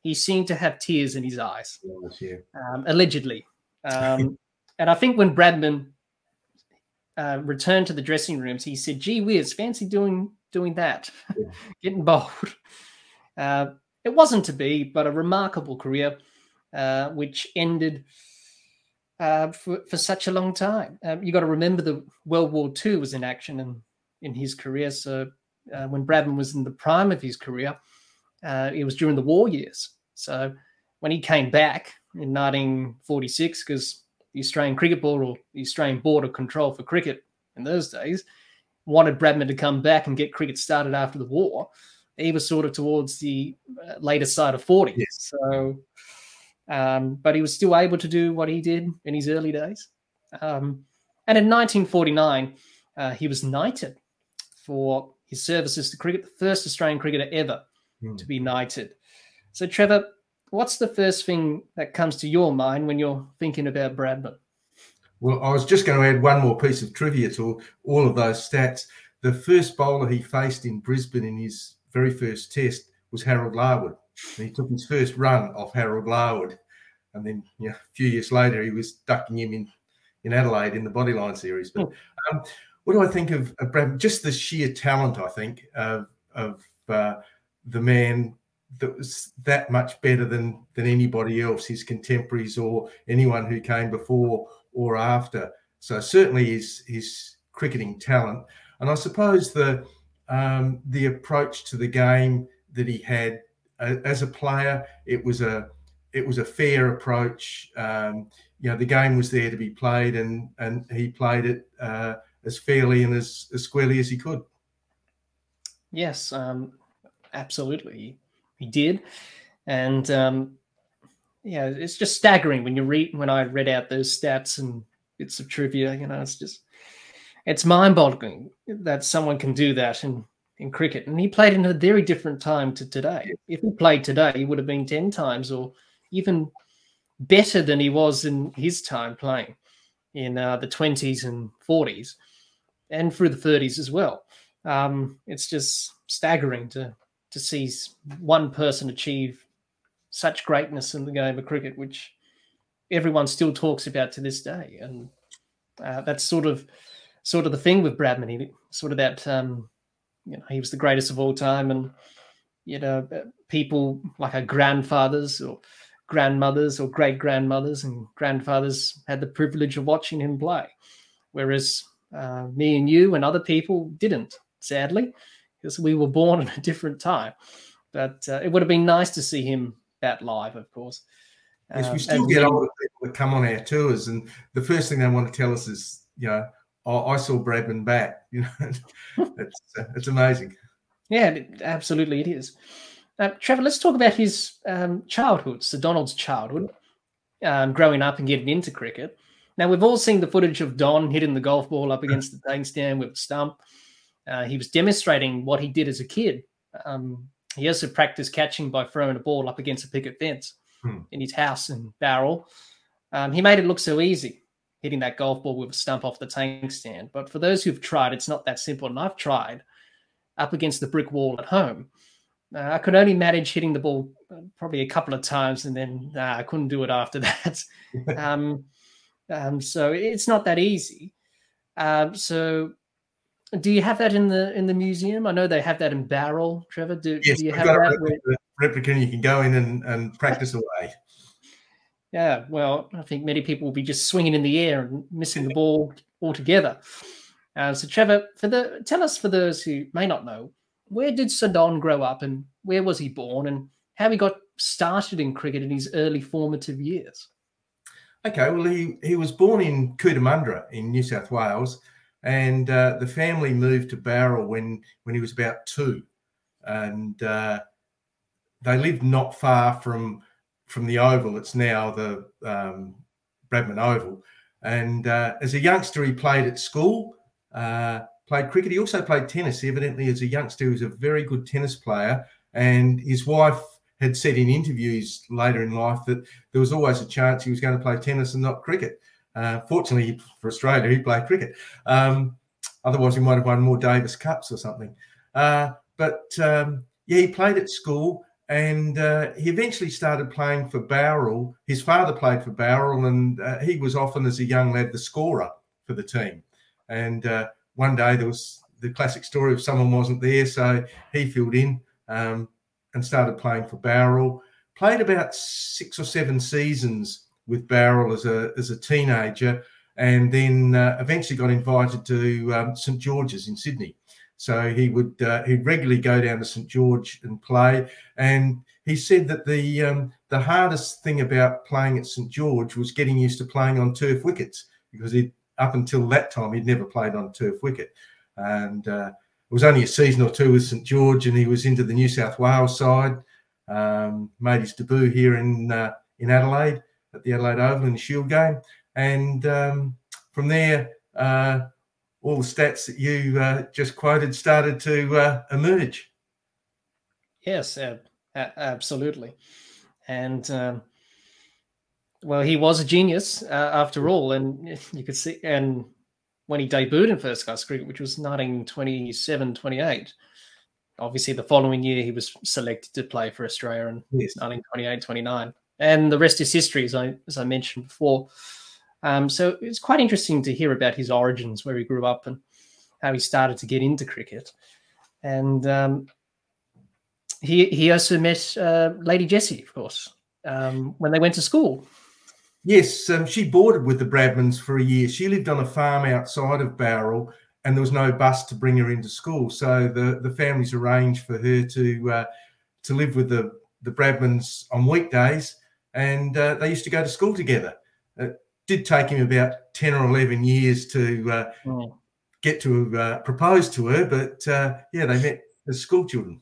he seemed to have tears in his eyes, um, allegedly. Um, and I think when Bradman uh, returned to the dressing rooms, he said, "Gee whiz, fancy doing doing that, yeah. getting bowled." Uh, it wasn't to be, but a remarkable career, uh, which ended uh, for, for such a long time. Um, you got to remember the World War II was in action in, in his career. So uh, when Bradman was in the prime of his career, uh, it was during the war years. So when he came back in 1946, because the Australian Cricket Board or the Australian Board of Control for Cricket in those days wanted Bradman to come back and get cricket started after the war, he was sort of towards the uh, later side of 40. Yes. So, um, but he was still able to do what he did in his early days. Um, and in 1949, uh, he was knighted for his services to cricket, the first Australian cricketer ever mm. to be knighted. So, Trevor, what's the first thing that comes to your mind when you're thinking about Bradman? Well, I was just going to add one more piece of trivia to all of those stats. The first bowler he faced in Brisbane in his very first test was Harold Larwood. And he took his first run off Harold Larwood. And then you know, a few years later, he was ducking him in, in Adelaide in the Bodyline series. But hmm. um, what do I think of, of Bradman? Just the sheer talent, I think, of, of uh, the man that was that much better than than anybody else, his contemporaries or anyone who came before or after. So certainly his his cricketing talent, and I suppose the um, the approach to the game that he had uh, as a player, it was a it was a fair approach. Um, you know, the game was there to be played, and and he played it uh, as fairly and as, as squarely as he could. Yes, um, absolutely he did, and um, yeah, it's just staggering when you read when I read out those stats and bits of trivia. You know, it's just it's mind-boggling that someone can do that in in cricket. And he played in a very different time to today. If he played today, he would have been ten times or even better than he was in his time playing in uh, the 20s and 40s and through the 30s as well. Um, it's just staggering to to see one person achieve such greatness in the game of cricket, which everyone still talks about to this day. And uh, that's sort of sort of the thing with Bradman. He sort of that um, you know he was the greatest of all time, and you know people like our grandfathers or grandmothers or great grandmothers and grandfathers had the privilege of watching him play, whereas uh, me and you and other people didn't, sadly because we were born in a different time. But uh, it would have been nice to see him bat live, of course. Yes, we Um, still get older people that come on our tours, and the first thing they want to tell us is, you know, oh, I saw Bradman bat. You know, it's uh, it's amazing. Yeah, absolutely, it is. Uh, Trevor, let's talk about his um, childhood, Sir Donald's childhood, um, growing up and getting into cricket. Now, we've all seen the footage of Don hitting the golf ball up against the tank stand with a stump. Uh, he was demonstrating what he did as a kid. Um, he also practiced catching by throwing a ball up against a picket fence Hmm. in his house in Bowral. Um, he made it look so easy, hitting that golf ball with a stump off the tank stand. But for those who've tried, it's not that simple. And I've tried up against the brick wall at home. Uh, I could only manage hitting the ball uh, probably a couple of times, and then uh, I couldn't do it after that. um, um, so it's not that easy. Um, so, do you have that in the in the museum? I know they have that in Bowral, Trevor. Do, Yes, do you have got a that? where- replica, replica and you can go in and, and practice away. Yeah, well, I think many people will be just swinging in the air and missing the ball altogether. Uh, so, Trevor, for the tell us for those who may not know, where did Sir Don grow up, and where was he born, and how he got started in cricket in his early formative years? Okay, well, he, he was born in Cootamundra in New South Wales, and uh, the family moved to Bowral when, when he was about two. And uh, they lived not far from from the Oval. It's now the um, Bradman Oval. And uh, as a youngster, he played at school, uh, played cricket. He also played tennis. Evidently, as a youngster, he was a very good tennis player. And his wife had said in interviews later in life that there was always a chance he was going to play tennis and not cricket. Uh, fortunately for Australia, he played cricket. Um, otherwise, he might have won more Davis Cups or something. Uh, but um, yeah, he played at school and uh, he eventually started playing for Bowral. His father played for Bowral, and uh, he was often, as a young lad, the scorer for the team. And uh, one day there was the classic story of someone wasn't there, so he filled in um, and started playing for Bowral. Played about six or seven seasons with Bowral as a as a teenager, and then uh, eventually got invited to um, St George's in Sydney. So he would uh, he'd regularly go down to St George and play. And he said that the um, the hardest thing about playing at St George was getting used to playing on turf wickets because he up until that time he'd never played on turf wicket. And uh, it was only a season or two with St George, and he was into the New South Wales side. Um, made his debut here in uh, in Adelaide at the Adelaide Oval in the Shield game, and um, from there, uh, all the stats that you uh, just quoted started to uh, emerge. Yes, uh, absolutely. And um, well, he was a genius uh, after all, and you could see. And when he debuted in first class cricket, which was 1927 28, obviously the following year he was selected to play for Australia in Yes. 1928 29. And the rest is history, as I, as I mentioned before. Um, so it's quite interesting to hear about his origins, where he grew up, and how he started to get into cricket. And um, he he also met uh, Lady Jessie, of course, um, when they went to school. Yes, um, she boarded with the Bradmans for a year. She lived on a farm outside of Bowral, and there was no bus to bring her into school. So the, the families arranged for her to uh, to live with the the Bradmans on weekdays, and uh, they used to go to school together. It did take him about ten or eleven years to uh, Mm. get to uh, propose to her, but uh, yeah, they met as school children.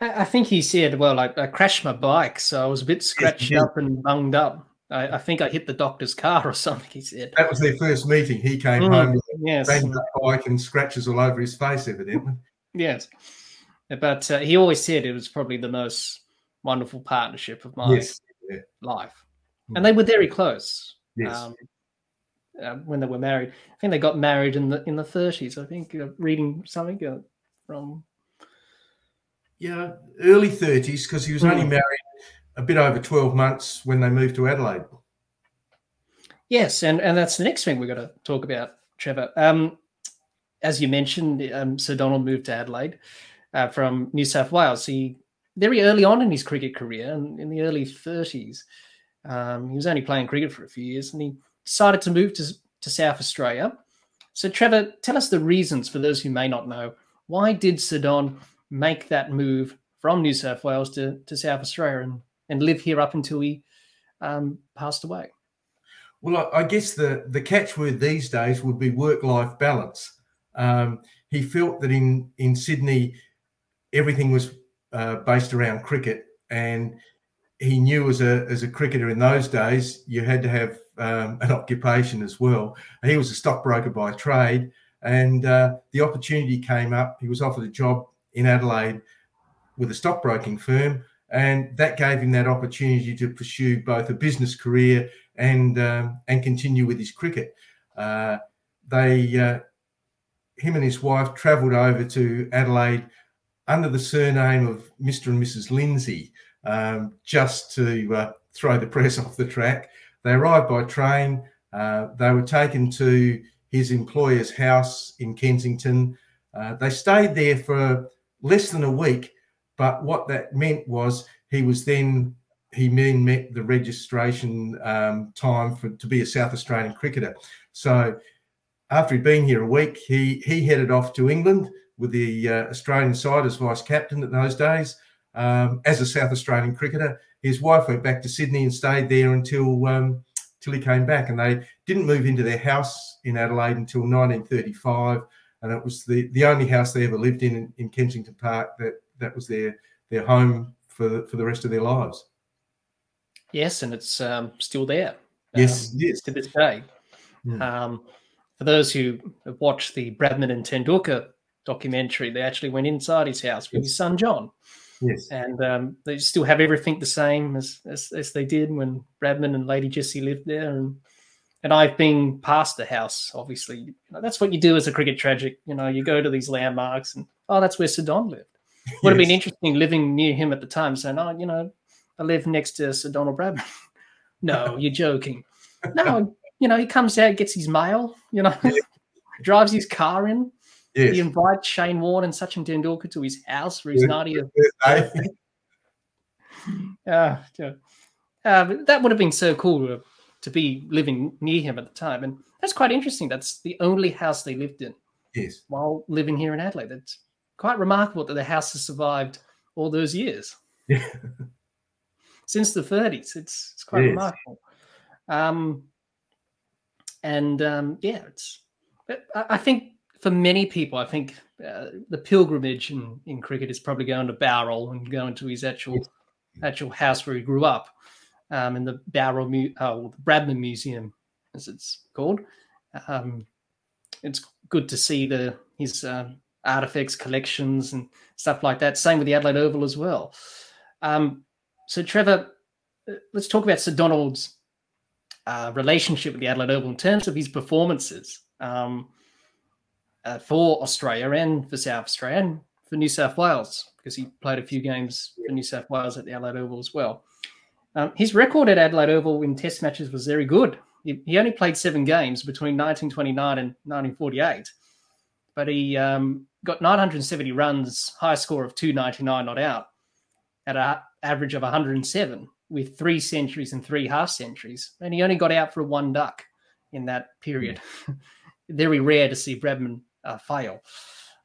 I, think he said, "Well, I, I crashed my bike, so I was a bit scratched up and bunged up. I, I think I hit the doctor's car or something." He said, That was their first meeting. He came Mm, home with "Yes, a banged up bike and scratches all over his face, evidently. yes." But uh, he always said it was probably the most wonderful partnership of mine. Yes, yeah. life, Mm. and they were very close. Yes. um, uh, when they were married. I think they got married in the in the 30s. I think uh, reading something uh, from Yeah, early 30s because he was only Mm. married a bit over 12 months when they moved to Adelaide. yes, and and that's the next thing we're going to talk about, Trevor. Um, as you mentioned, um, Sir Donald moved to Adelaide uh, from New South Wales. He very early on in his cricket career, in, in the early 30s, um, he was only playing cricket for a few years, and he decided to move to to South Australia. So, Trevor, tell us the reasons for those who may not know Why did Sir Don make that move from New South Wales to, to South Australia and, and live here up until he um, passed away? Well, I guess the, the catchword these days would be work life balance. Um, he felt that in, in Sydney, everything was uh, based around cricket, and he knew as a as a cricketer in those days, you had to have um, an occupation as well. He was a stockbroker by trade, and uh, the opportunity came up. He was offered a job in Adelaide with a stockbroking firm, and that gave him that opportunity to pursue both a business career and um, and continue with his cricket. Uh, they, uh, him and his wife, travelled over to Adelaide under the surname of Mr. and Mrs. Lindsay, um, just to uh, throw the press off the track. They arrived by train. Uh, they were taken to his employer's house in Kensington. Uh, they stayed there for less than a week, but what that meant was he was then he then met the registration um, time for to be a South Australian cricketer. So after he'd been here a week, he he headed off to England with the uh, Australian side as vice captain at those days um, as a South Australian cricketer. His wife went back to Sydney and stayed there until um, till he came back, and they didn't move into their house in Adelaide until 1935, and it was the the only house they ever lived in in, in Kensington Park that that was their their home for the, for the rest of their lives. Yes, and it's um, still there. Yes, um, yes. to this day. Mm. Um, for those who have watched the Bradman and Tendulkar documentary, they actually went inside his house with his son John, Yes, and um, they still have everything the same as, as as they did when Bradman and Lady Jessie lived there. And and I've been past the house. Obviously, you know, that's what you do as a cricket tragic. You know, you go to these landmarks, and oh, that's where Sir Don lived. Would have been interesting living near him at the time, saying, "Oh, you know, I live next to Sir Donald Bradman." no, you're joking. No, you know, he comes out, gets his mail. You know, drives his car in. Yes. He invites Shane Warne and Sachin Tendulkar to his house for his Yeah. 90th. Birthday. Uh, yeah. Uh, that would have been so cool to, to be living near him at the time. And that's quite interesting. That's the only house they lived in yes. while living here in Adelaide. It's quite remarkable that the house has survived all those years. Yeah. Since the 30s. It's, it's quite Yes. remarkable. Um, and um, yeah, it's. I think for many people, I think uh, the pilgrimage in, in cricket is probably going to Bowral and going to his actual actual house where he grew up, um, in the Bowral, Mu- oh, the Bradman Museum, as it's called. Um, it's good to see the his um, artifacts, collections, and stuff like that. Same with the Adelaide Oval as well. Um, so, Trevor, uh, let's talk about Sir Donald's uh, relationship with the Adelaide Oval in terms of his performances um, uh, for Australia and for South Australia and for New South Wales, because he played a few games for New South Wales at the Adelaide Oval as well. Um, his record at Adelaide Oval in Test matches was very good. He, he only played seven games between 1929 and 1948, but he um, got 970 runs, high score of 299 not out, at an average of 107 with three centuries and three half centuries. And he only got out for one duck in that period. Very rare to see Bradman uh, fail.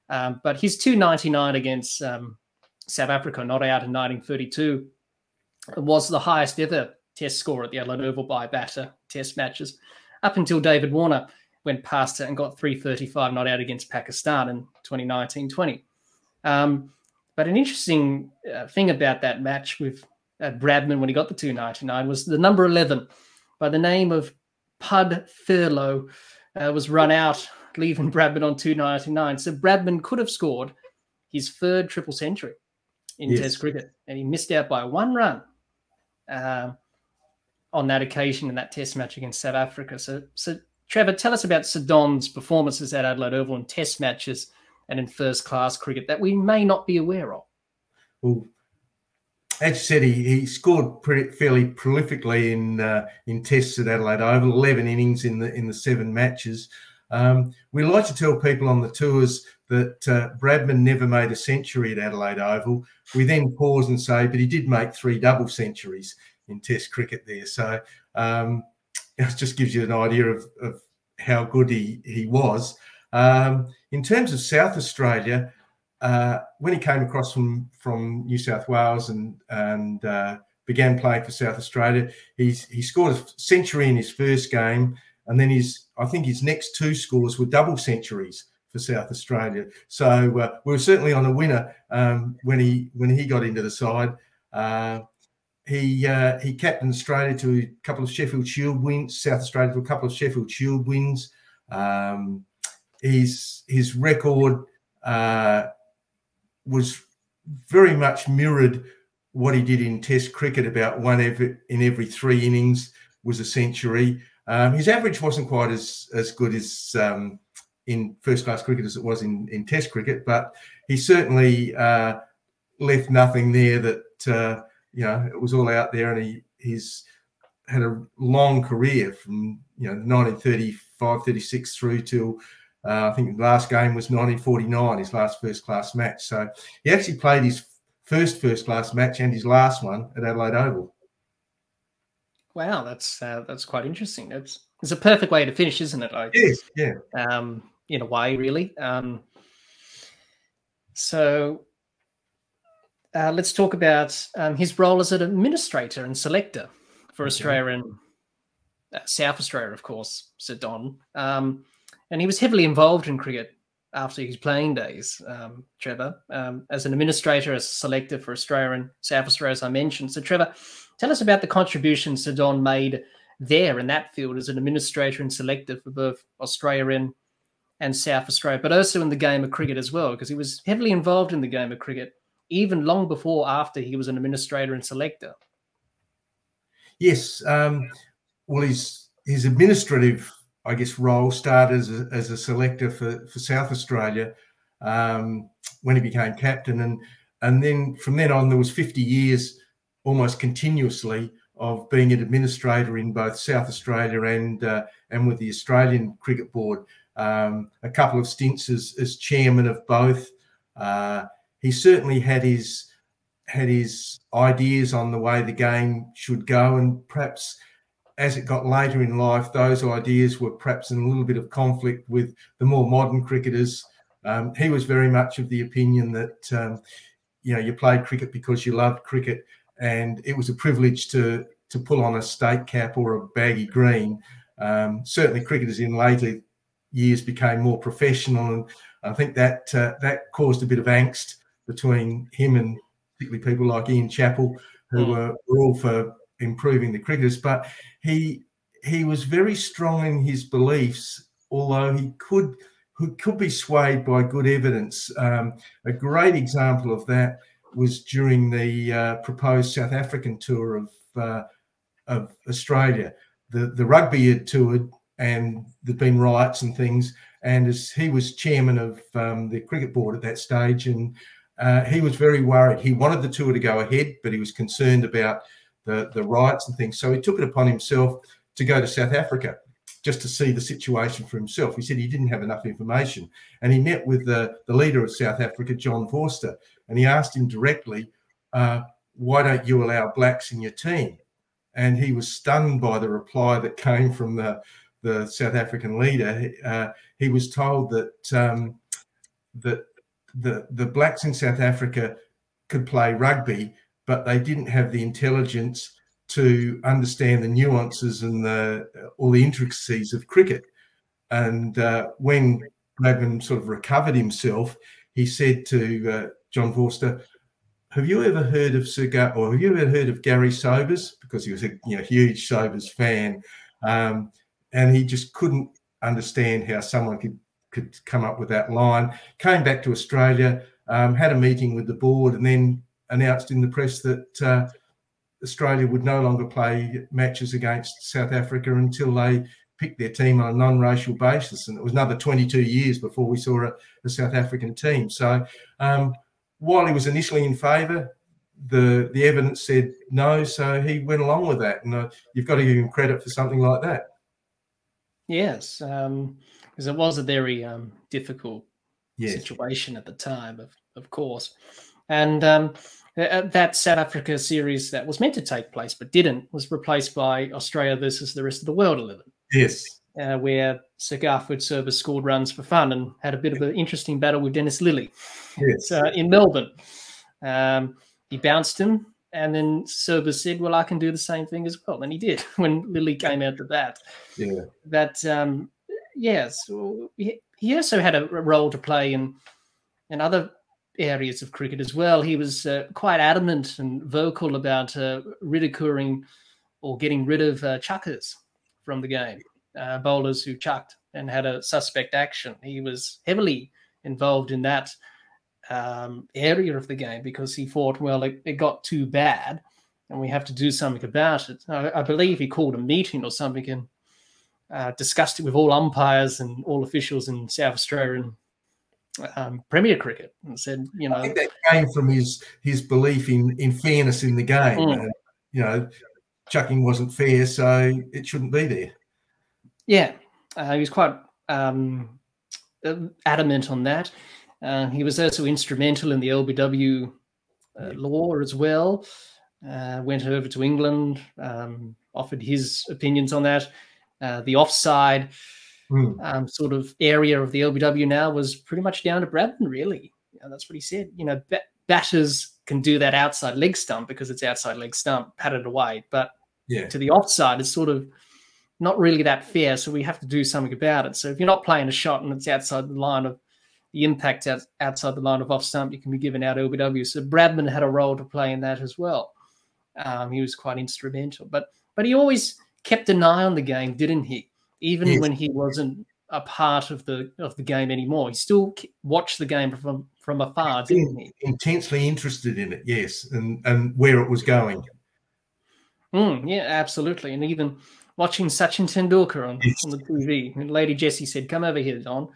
Um, but his 299 against um, South Africa, not out in 1932, was the highest ever test score at the Adelaide Oval by batter test matches, up until David Warner went past it and got 335 not out against Pakistan in 2019 20. Um, but an interesting uh, thing about that match with uh, Bradman when he got the 299 was the number 11 by the name of Pud Thurlow uh, was run out, leaving Bradman on 299. So Bradman could have scored his third triple century in Yes. Test cricket, and he missed out by one run um, on that occasion in that Test match against South Africa. So, so Trevor, tell us about Sir Don's performances at Adelaide Oval in Test matches and in first class cricket that we may not be aware of. Well, as you said, he, he scored pretty, fairly prolifically in uh, in tests at Adelaide Oval, eleven innings in the in the seven matches. Um, we like to tell people on the tours that uh, Bradman never made a century at Adelaide Oval. We then pause and say, but he did make three double centuries in Test cricket there. So um, it just gives you an idea of, of how good he he was. Um, in terms of South Australia, uh, when he came across from from New South Wales and and uh, began playing for South Australia, he's he scored a century in his first game, and then his I think his next two scores were double centuries for South Australia. So uh, we were certainly on a winner um, when he when he got into the side. Uh, he uh, he captained Australia to a couple of Sheffield Shield wins, South Australia to a couple of Sheffield Shield wins. Um, his his record uh, was very much mirrored what he did in Test cricket. About one every in every three innings was a century. Um, his average wasn't quite as as good as um, in first class cricket as it was in, in Test cricket, but he certainly uh, left nothing there that uh, you know it was all out there, and he he's had a long career from you know 1935, 36 through till uh, I think the last game was 1949, his last first class match. So he actually played his first first class match and his last one at Adelaide Oval. Wow, that's uh, that's quite interesting. It's it's a perfect way to finish, isn't it? Like, yes, yeah. Um, in a way, really. Um, so uh, let's talk about um, his role as an administrator and selector for okay. Australia and uh, South Australia, of course, Sir Don. Um, and he was heavily involved in cricket after his playing days, um, Trevor, um, as an administrator, as a selector for Australia and South Australia, as I mentioned. So, Trevor, tell us about the contributions Sir Don made there in that field as an administrator and selector for both Australia and and South Australia, but also in the game of cricket as well, because he was heavily involved in the game of cricket even long before after he was an administrator and selector. Yes, um, well, his his administrative, I guess, role started as a, as a selector for, for South Australia um, when he became captain, and and then from then on there was fifty years almost continuously of being an administrator in both South Australia and uh, and with the Australian Cricket Board um, a couple of stints as, as chairman of both. Uh, he certainly had his had his ideas on the way the game should go, and perhaps as it got later in life, those ideas were perhaps in a little bit of conflict with the more modern cricketers. Um, he was very much of the opinion that um, you know you played cricket because you loved cricket, and it was a privilege to to pull on a state cap or a baggy green. Um, certainly, cricketers in later years became more professional, and I think that uh, that caused a bit of angst between him and particularly people like Ian Chappell, who mm. were, were all for improving the cricketers. But he he was very strong in his beliefs, although he could who could be swayed by good evidence. Um, a great example of that was during the uh, proposed South African tour of uh, of Australia. The the rugby had toured and there'd been riots and things. And as he was chairman of um, the cricket board at that stage, and uh, he was very worried. He wanted the tour to go ahead, but he was concerned about the, the riots and things. So he took it upon himself to go to South Africa just to see the situation for himself. He said he didn't have enough information. And he met with the, the leader of South Africa, John Vorster, and he asked him directly, uh, Why don't you allow blacks in your team? And he was stunned by the reply that came from the, the South African leader, uh, he was told that um, that the the blacks in South Africa could play rugby, but they didn't have the intelligence to understand the nuances and the all the intricacies of cricket. And uh, when Bradman sort of recovered himself, he said to uh, John Vorster, "Have you ever heard of Sir Gar- or have you ever heard of Gary Sobers? Because he was a you know, huge Sobers fan." Um, and he just couldn't understand how someone could could come up with that line. Came back to Australia, um, had a meeting with the board, and then announced in the press that uh, Australia would no longer play matches against South Africa until they picked their team on a non-racial basis. And it was another 22 years before we saw a, a South African team. So um, while he was initially in favour, the the evidence said no, so he went along with that. And uh, you've got to give him credit for something like that. Yes, um, because it was a very um, difficult yes. situation at the time, of of course, and um, that South Africa series that was meant to take place but didn't was replaced by Australia versus the rest of the world eleven. Yes, uh, where Sir Garfield Sobers scored runs for fun and had a bit of an interesting battle with Dennis Lillee Yes. uh, in Melbourne. Um, he bounced him, and then Sobers said, "Well, I can do the same thing as well," and he did when Lillee came out to bat. yeah. That um, yes, he, he also had a role to play in in other areas of cricket as well. He was uh, quite adamant and vocal about uh, ridiculing or getting rid of uh, chuckers from the game, uh, bowlers who chucked and had a suspect action. He was heavily involved in that um, area of the game because he thought, well, it, it, got too bad and we have to do something about it. I, I believe he called a meeting or something and uh, discussed it with all umpires and all officials in South Australian um, Premier Cricket and said, you know, I think that came from his his belief in in fairness in the game. Mm. Uh, you know, chucking wasn't fair, so it shouldn't be there. Yeah, uh, he was quite um, adamant on that. Uh, he was also instrumental in the LBW uh, law as well. Uh, went over to England, um, offered his opinions on that. Uh, the offside Mm. um, sort of area of the LBW now was pretty much down to Bradman, really. Yeah, that's what he said. You know, bat- batters can do that outside leg stump because it's outside leg stump, pat it away. But Yeah. to the offside, it's sort of not really that fair. So we have to do something about it. So if you're not playing a shot and it's outside the line of the impact out, outside the line of off stump, you can be given out LBW. So Bradman had a role to play in that as well. Um, he was quite instrumental, but but he always kept an eye on the game, didn't he? Even Yes. when he wasn't a part of the of the game anymore, he still watched the game from from afar, didn't he? Intensely interested in it, yes, and and where it was going. Mm, yeah, absolutely. And even watching Sachin Tendulkar on, on the TV, and Lady Jessie said, "Come over here, Don.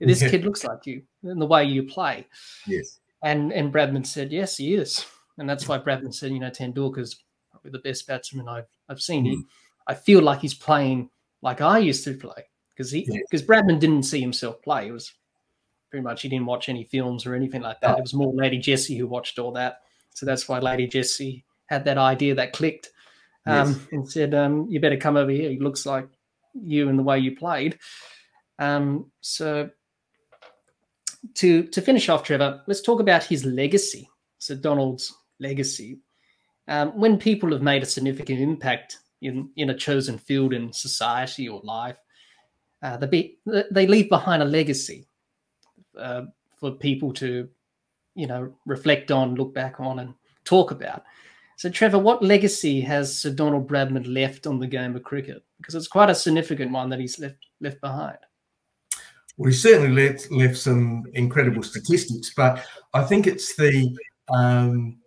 This kid looks like you in the way you play." Yes. And and Bradman said, "Yes, he is." And that's why Bradman said, "You know, Tendulkar's probably the best batsman I've I've seen. He, mm. I feel like he's playing like I used to play because he because Bradman didn't see himself play. It was pretty much he didn't watch any films or anything like that. Oh. It was more Lady Jessie who watched all that. So that's why Lady Jessie had that idea that clicked um, Yes. and said, um, "You better come over here. He looks like you and the way you played." Um, so to to finish off, Trevor, let's talk about his legacy. So Donald's legacy. Um, when people have made a significant impact in in a chosen field in society or life, uh, they be, they leave behind a legacy uh, for people to, you know, reflect on, look back on, and talk about. So, Trevor, what legacy has Sir Donald Bradman left on the game of cricket? Because it's quite a significant one that he's left left behind. Well, he certainly left, left some incredible statistics, but I think it's the um,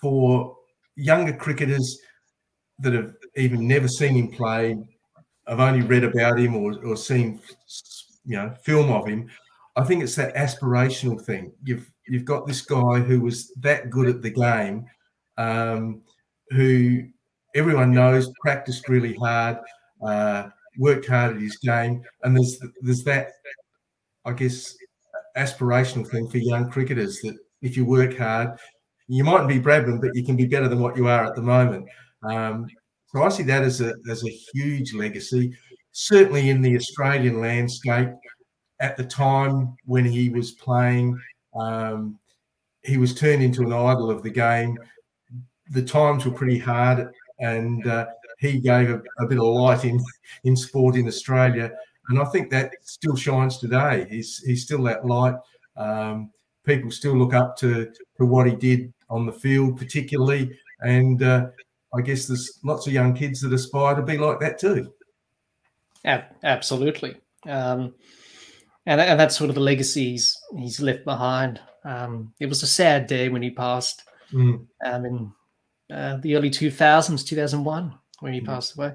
for younger cricketers that have even never seen him play, have only read about him or, or seen you know film of him. I think it's that aspirational thing. You've you've got this guy who was that good at the game, um, who everyone knows practiced really hard, uh, worked hard at his game, and there's there's that I guess, aspirational thing for young cricketers that if you work hard, you mightn't be Bradman, but you can be better than what you are at the moment. Um, so I see that as a as a huge legacy. Certainly in the Australian landscape, at the time when he was playing, um, he was turned into an idol of the game. The times were pretty hard, and uh, he gave a, a bit of light in in sport in Australia and I think that still shines today. He's he's still that light. Um, people still look up to to what he did on the field, particularly, and uh, I guess there's lots of young kids that aspire to be like that too. Absolutely, um, and and that's sort of the legacy he's, he's left behind. Um, it was a sad day when he passed Mm. um, in uh, the early 2000s, 2001, when he Mm. passed away,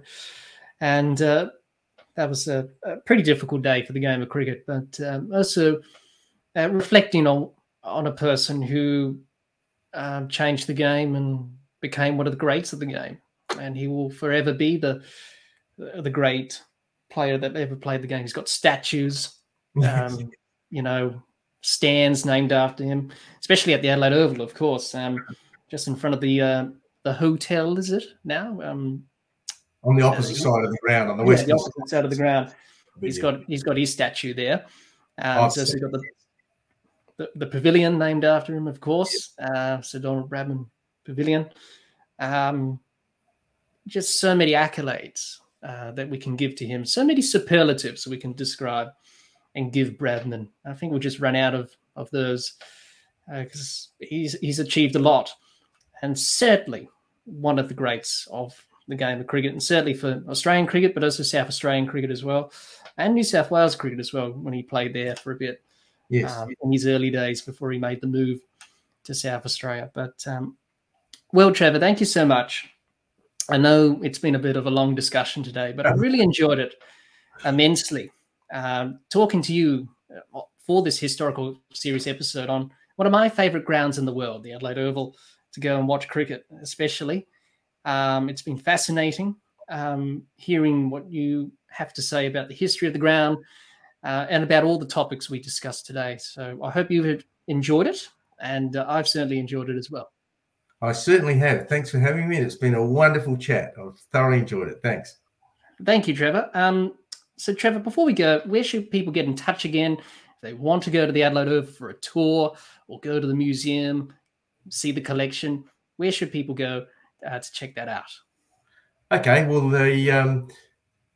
and. Uh, that was a, a, pretty difficult day for the game of cricket, but um, also uh, reflecting on on a person who um, changed the game and became one of the greats of the game, and he will forever be the the great player that ever played the game. He's got statues, um, you know, stands named after him, especially at the Adelaide Oval, of course, um, just in front of the uh, the hotel. Is it now? Um, on the opposite side of the ground, on the yeah, western the opposite side of the ground. he's got he's got his statue there. Um, so he's got the, the, the pavilion named after him, of course, uh, Sir Donald Bradman Pavilion. Um, just so many accolades uh, that we can give to him, so many superlatives we can describe and give Bradman. I think we'll just run out of of those because uh, he's he's achieved a lot, and certainly one of the greats of the game of cricket, and certainly for Australian cricket, but also South Australian cricket as well, and New South Wales cricket as well when he played there for a bit. Yes, um, in his early days before he made the move to South Australia. But um, well, Trevor, thank you so much. I know it's been a bit of a long discussion today, but I really enjoyed it immensely. Um, talking to you uh, for this historical series episode on one of my favorite grounds in the world, the Adelaide Oval, to go and watch cricket, especially. Um, it's been fascinating um, hearing what you have to say about the history of the ground uh, and about all the topics we discussed today. So I hope you've enjoyed it, and uh, I've certainly enjoyed it as well. I certainly have. Thanks for having me. It's been a wonderful chat. I've thoroughly enjoyed it. Thanks. Thank you, Trevor. Um, so, Trevor, before we go, where should people get in touch again if they want to go to the Adelaide Oval for a tour or go to the museum, see the collection? Where should people go uh, to check that out? Okay, well, the um,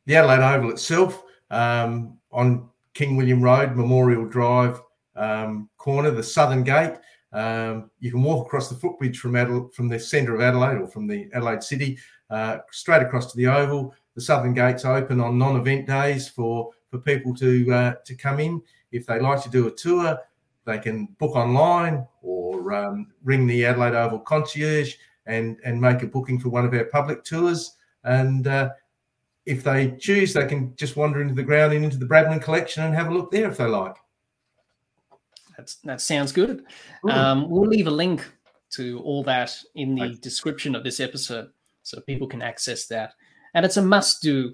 the Adelaide Oval itself um, on King William Road, Memorial Drive um, corner, the southern gate. Um, you can walk across the footbridge from Adelaide, from the centre of Adelaide or from the Adelaide City, uh, straight across to the Oval. The southern gates open on non-event days for for people to uh, to come in. If they like to do a tour, they can book online or um, ring the Adelaide Oval concierge and and make a booking for one of our public tours. And uh, if they choose, they can just wander into the ground and into the Bradman collection and have a look there if they like. That's, that sounds good. Um, we'll leave a link to all that in the description of this episode so people can access that. And it's a must do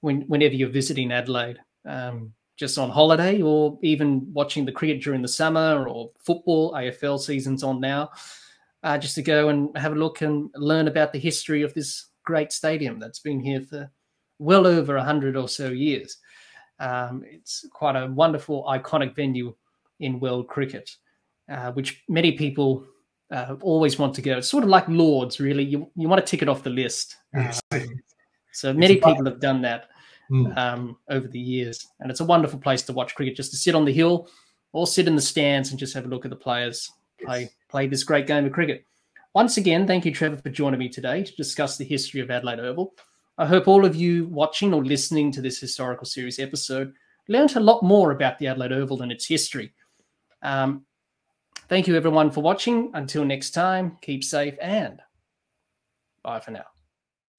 when, whenever you're visiting Adelaide, um, just on holiday or even watching the cricket during the summer or football, AFL season's on now, uh, just to go and have a look and learn about the history of this great stadium that's been here for well over 100 or so years. Um, it's quite a wonderful, iconic venue in world cricket, uh, which many people uh, always want to go. It's sort of like Lords, really. You you want to tick it off the list. Uh, so many people have done that mm. um, over the years, and it's a wonderful place to watch cricket. Just to sit on the hill, or sit in the stands and just have a look at the players play yes. play this great game of cricket. Once again, thank you, Trevor, for joining me today to discuss the history of Adelaide Oval. I hope all of you watching or listening to this historical series episode learned a lot more about the Adelaide Oval and its history. Um, thank you, everyone, for watching. Until next time, keep safe and bye for now.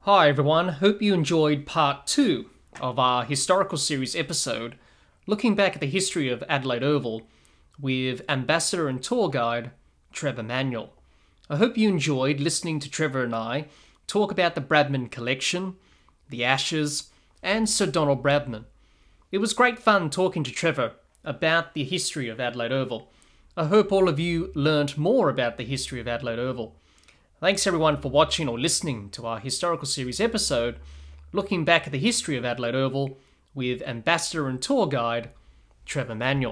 Hi, everyone. Hope you enjoyed part two of our historical series episode looking back at the history of Adelaide Oval with ambassador and tour guide Trevor Manuel. I hope you enjoyed listening to Trevor and I talk about the Bradman collection, the Ashes, and Sir Donald Bradman. It was great fun talking to Trevor about the history of Adelaide Oval. I hope all of you learned more about the history of Adelaide Oval. Thanks everyone for watching or listening to our historical series episode looking back at the history of Adelaide Oval with ambassador and tour guide Trevor Manuel.